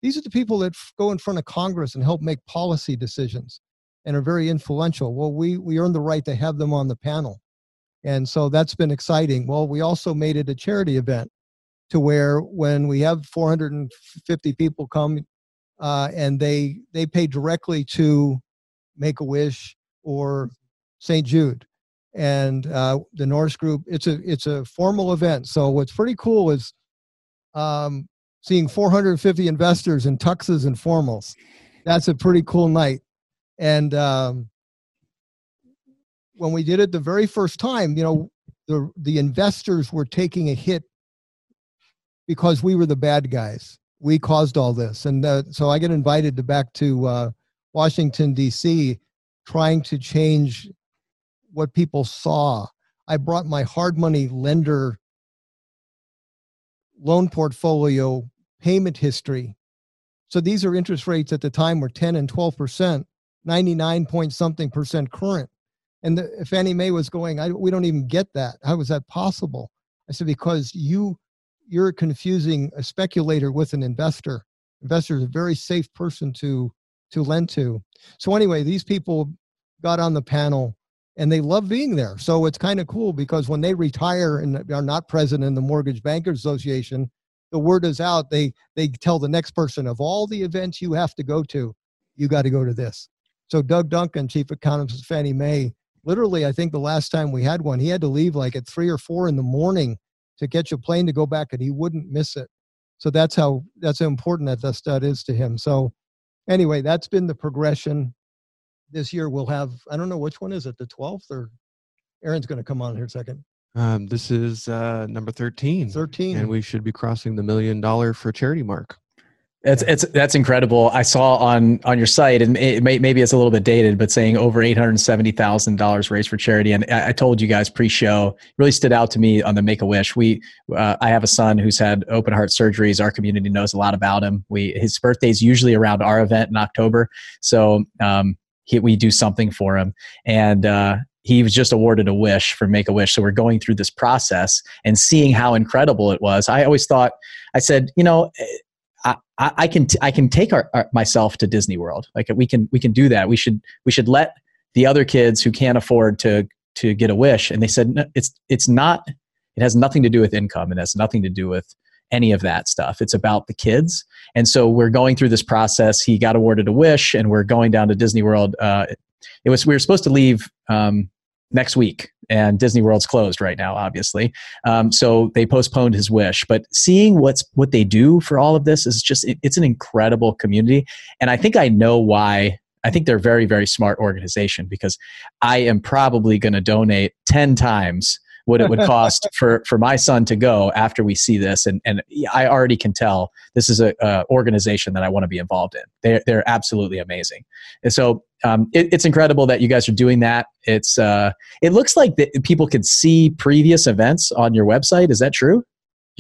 These are the people that f- go in front of Congress and help make policy decisions and are very influential. Well, we, we earned the right to have them on the panel. And so that's been exciting. Well, we also made it a charity event to where when we have 450 people come uh, and they they pay directly to Make a Wish or St. Jude and uh, the Norris Group. It's a it's a formal event. So what's pretty cool is um, seeing 450 investors in tuxes and formals. That's a pretty cool night. And um, when we did it the very first time, you know, the the investors were taking a hit because we were the bad guys. We caused all this, and uh, so I get invited to back to uh, Washington, D.C., trying to change what people saw. I brought my hard money lender loan portfolio payment history. So these are interest rates at the time were 10 and 12 percent, 99 point something percent current. And the, Fannie Mae was going, I, we don't even get that. How was that possible? I said, because you, you're confusing a speculator with an investor. Investor is a very safe person to, to lend to. So anyway, these people got on the panel and they love being there. So it's kind of cool because when they retire and are not present in the Mortgage Bankers Association, the word is out. They they tell the next person of all the events you have to go to, you got to go to this. So Doug Duncan, chief economist of Fannie Mae, literally, I think the last time we had one, he had to leave like at three or four in the morning to catch a plane to go back, and he wouldn't miss it. So that's how that's how important that the stud is to him. So anyway, that's been the progression. This year we'll have I don't know which one is it, the twelfth or Aaron's going to come on here a second. Um, this is uh, number 13. 13. And we should be crossing the million dollar for charity mark. It's it's that's incredible. I saw on on your site, and it may, maybe it's a little bit dated, but saying over eight hundred seventy thousand dollars raised for charity. And I, I, told you guys pre-show, really stood out to me on the Make a Wish. We, uh, I have a son who's had open heart surgeries. Our community knows a lot about him. We his birthday's usually around our event in October, so um, he, we do something for him. And uh, he was just awarded a wish for Make a Wish. So we're going through this process and seeing how incredible it was. I always thought, I said, you know, I, I can t- I can take our, our, myself to Disney World. Like we can we can do that. We should we should let the other kids who can't afford to to get a wish. And they said no, it's it's not. It has nothing to do with income. It has nothing to do with any of that stuff. It's about the kids. And so we're going through this process. He got awarded a wish, and we're going down to Disney World. Uh, it was we were supposed to leave um, next week. And disney world's closed right now obviously. Um, so they postponed his wish. But seeing what's what they do for all of this is just it, it's an incredible community. And i think i know why. I think they're a very very smart organization because i am probably going to donate 10 times what it would cost for for my son to go after we see this. And and I already can tell this is a, organization that I want to be involved in. They're they're absolutely amazing. And so um, it, it's incredible that you guys are doing that. It's uh it looks like that people can see previous events on your website. Is that true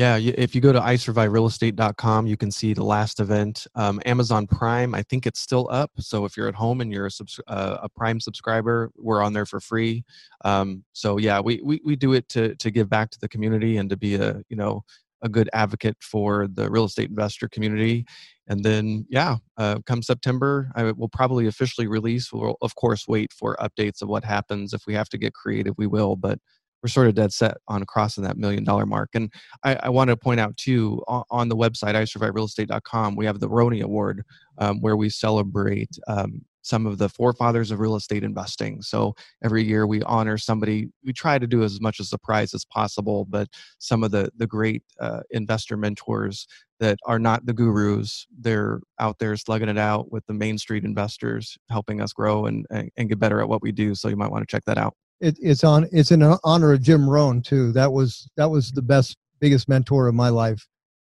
yeah, if you go to isurviverealestate.com, you can see the last event. Um, Amazon Prime, I think it's still up. So if you're at home and you're a, subs- uh, a Prime subscriber, we're on there for free. Um, so yeah, we, we, we do it to, to give back to the community and to be a, you know, a good advocate for the real estate investor community. And then, yeah, uh, come September, I will probably officially release. We'll, of course, wait for updates of what happens. If we have to get creative, we will. But we're sort of dead set on crossing that million dollar mark. And I, I want to point out too on, the website isurviverealestate.com, we have the Roni Award um, where we celebrate um, some of the forefathers of real estate investing. So every year we honor somebody. We try to do as much as a surprise as possible, but some of the the great uh, investor mentors that are not the gurus, they're out there slugging it out with the Main Street investors, helping us grow and, and, and get better at what we do. So you might want to check that out it, it's on it's in honor of Jim Rohn too. That was that was the best biggest mentor of my life.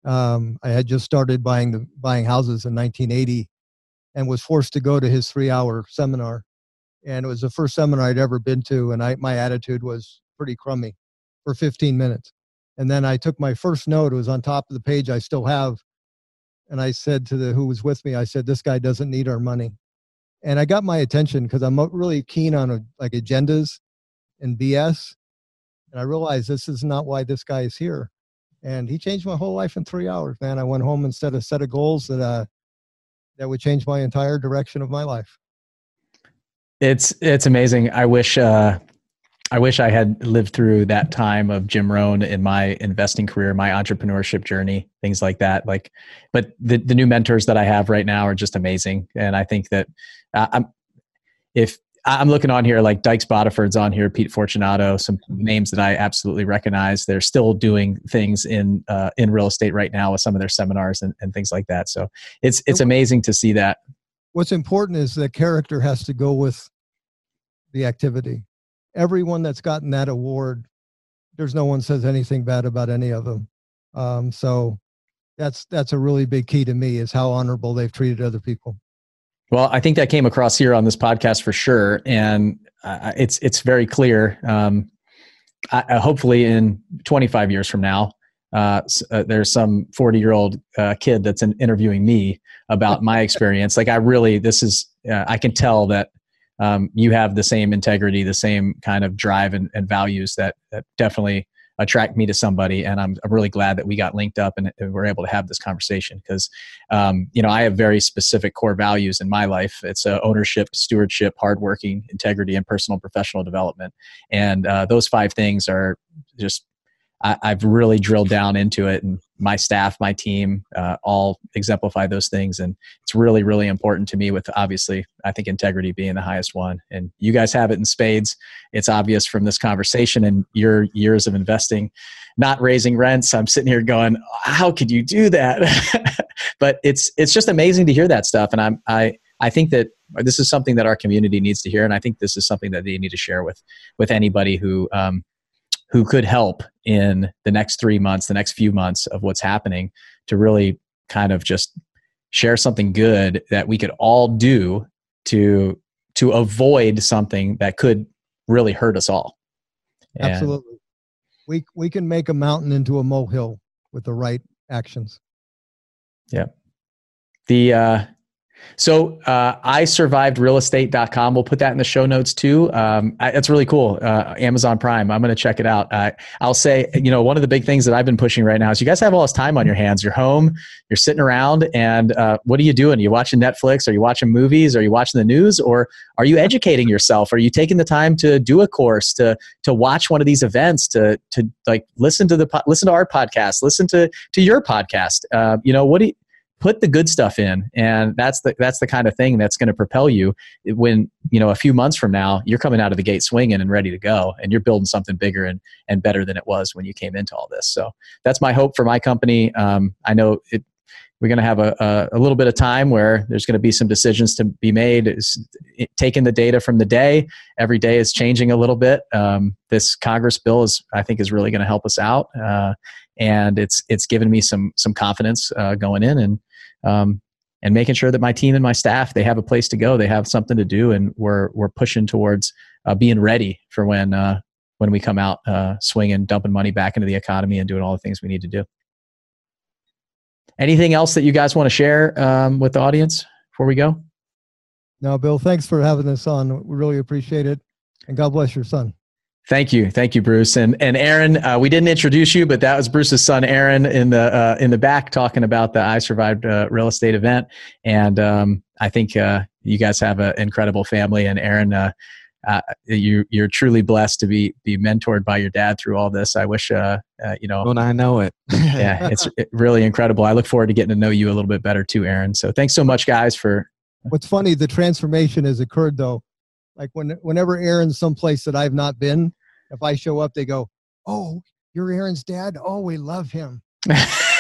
Um, I had just started buying the buying houses in 1980, and was forced to go to his three hour seminar, and it was the first seminar I'd ever been to, and I my attitude was pretty crummy for 15 minutes, and then I took my first note. It was on top of the page I still have, and I said to the who was with me, I said, "This guy doesn't need our money." And I got my attention because I'm really keen on a, like agendas and BS. And I realized this is not why this guy is here. And he changed my whole life in three hours, man. I went home and set a set of goals that uh, that would change my entire direction of my life. It's it's amazing. I wish uh, I wish I had lived through that time of Jim Rohn in my investing career, my entrepreneurship journey, things like that. Like, but the the new mentors that I have right now are just amazing, and I think that uh, I'm if I'm looking on here like Dyches Boddiford's on here, Pete Fortunato, some names that I absolutely recognize. They're still doing things in uh, in real estate right now with some of their seminars and, and things like that. So it's it's amazing to see that. What's important is that character has to go with the activity. Everyone that's gotten that award, there's no one says anything bad about any of them. Um, so that's that's a really big key to me is how honorable they've treated other people. Well, I think that came across here on this podcast for sure, and uh, it's it's very clear. Um, I, hopefully, in 25 years from now, uh, uh, there's some 40 year old uh, kid that's in, interviewing me about my experience. Like, I really, this is, uh, I can tell that um, you have the same integrity, the same kind of drive and, and values that, that definitely attract me to somebody and I'm, I'm really glad that we got linked up and, and we're able to have this conversation because um, you know i have very specific core values in my life. It's uh, ownership stewardship hardworking integrity and personal professional development. And uh, those five things are just I, have really drilled down into it, and my staff, my team, uh, all exemplify those things. And it's really, really important to me. With obviously, I think integrity being the highest one, and you guys have it in spades. It's obvious from this conversation and your years of investing, not raising rents. I'm sitting here going, "How could you do that?" but it's it's just amazing to hear that stuff, and I'm I I think that this is something that our community needs to hear, and I think this is something that they need to share with with anybody who um, who could help in the next three months, the next few months of what's happening to really kind of just share something good that we could all do to to avoid something that could really hurt us all. And Absolutely. We we can make a mountain into a molehill with the right actions. Yeah. The uh so uh, I survived realestate.com. We'll put that in the show notes too. Um, I, it's really cool. Uh, Amazon Prime. I'm going to check it out. Uh, I'll say, you know, one of the big things that I've been pushing right now is you guys have all this time on your hands. You're home, you're sitting around, and uh, what are you doing? Are you watching Netflix? Are you watching movies? Are you watching the news? Or are you educating yourself? Are you taking the time to do a course, to to watch one of these events, to to like listen to the listen to our podcast, listen to to your podcast? Uh, you know, what do you, put the good stuff in and that's the that's the kind of thing that's going to propel you when you know a few months from now you're coming out of the gate swinging and ready to go and you're building something bigger and and better than it was when you came into all this. So that's my hope for my company. Um, i know it we're going to have a, a, a, little bit of time where there's going to be some decisions to be made. Is taking the data from the day every day is changing a little bit. Um, this congress bill is i think is really going to help us out uh, and it's it's given me some some confidence uh, going in and um, and making sure that my team and my staff they have a place to go, they have something to do, and we're we're pushing towards uh, being ready for when uh, when we come out uh, swinging, dumping money back into the economy, and doing all the things we need to do. Anything else that you guys want to share um, with the audience before we go? No, Bill. Thanks for having us on. We really appreciate it, and God bless your son. Thank you, thank you, Bruce, and and Aaron. Uh, we didn't introduce you, but that was Bruce's son, Aaron, in the uh, in the back talking about the I Survived uh, real estate event. And um, I think uh, you guys have an incredible family. And Aaron, uh, uh, you you're truly blessed to be be mentored by your dad through all this. I wish you know. When I know it. yeah, it's really incredible. I look forward to getting to know you a little bit better too, Aaron. So thanks so much, guys, for. What's funny, the transformation has occurred though like when whenever Aaron's someplace that I've not been, if I show up, they go, "Oh, you're Aaron's dad. Oh, we love him."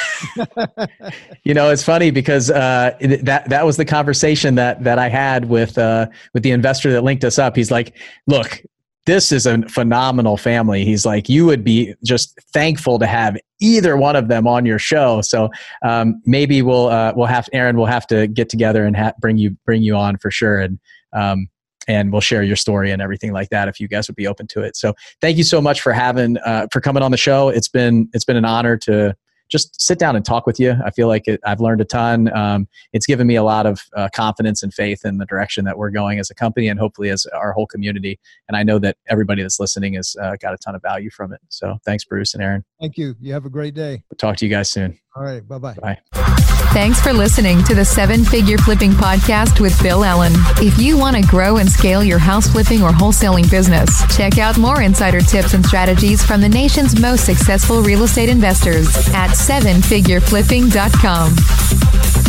you know, it's funny because uh, that that was the conversation that that I had with uh, with the investor that linked us up. He's like, "Look, this is a phenomenal family." He's like, "You would be just thankful to have either one of them on your show." So um, maybe we'll uh, we'll have Aaron. We'll have to get together and ha- bring you bring you on for sure. And um, and we'll share your story and everything like that if you guys would be open to it. So thank you so much for having uh, for coming on the show. It's been it's been an honor to just sit down and talk with you. I feel like it, I've learned a ton. Um, it's given me a lot of uh, confidence and faith in the direction that we're going as a company and hopefully as our whole community. And I know that everybody that's listening has uh, got a ton of value from it. So thanks, Bruce and Aaron. Thank you. You have a great day. We'll talk to you guys soon. All right. Bye-bye. Bye. Thanks for listening to the Seven Figure Flipping Podcast with Bill Allen. If you want to grow and scale your house flipping or wholesaling business, check out more insider tips and strategies from the nation's most successful real estate investors at sevenfigureflipping.com.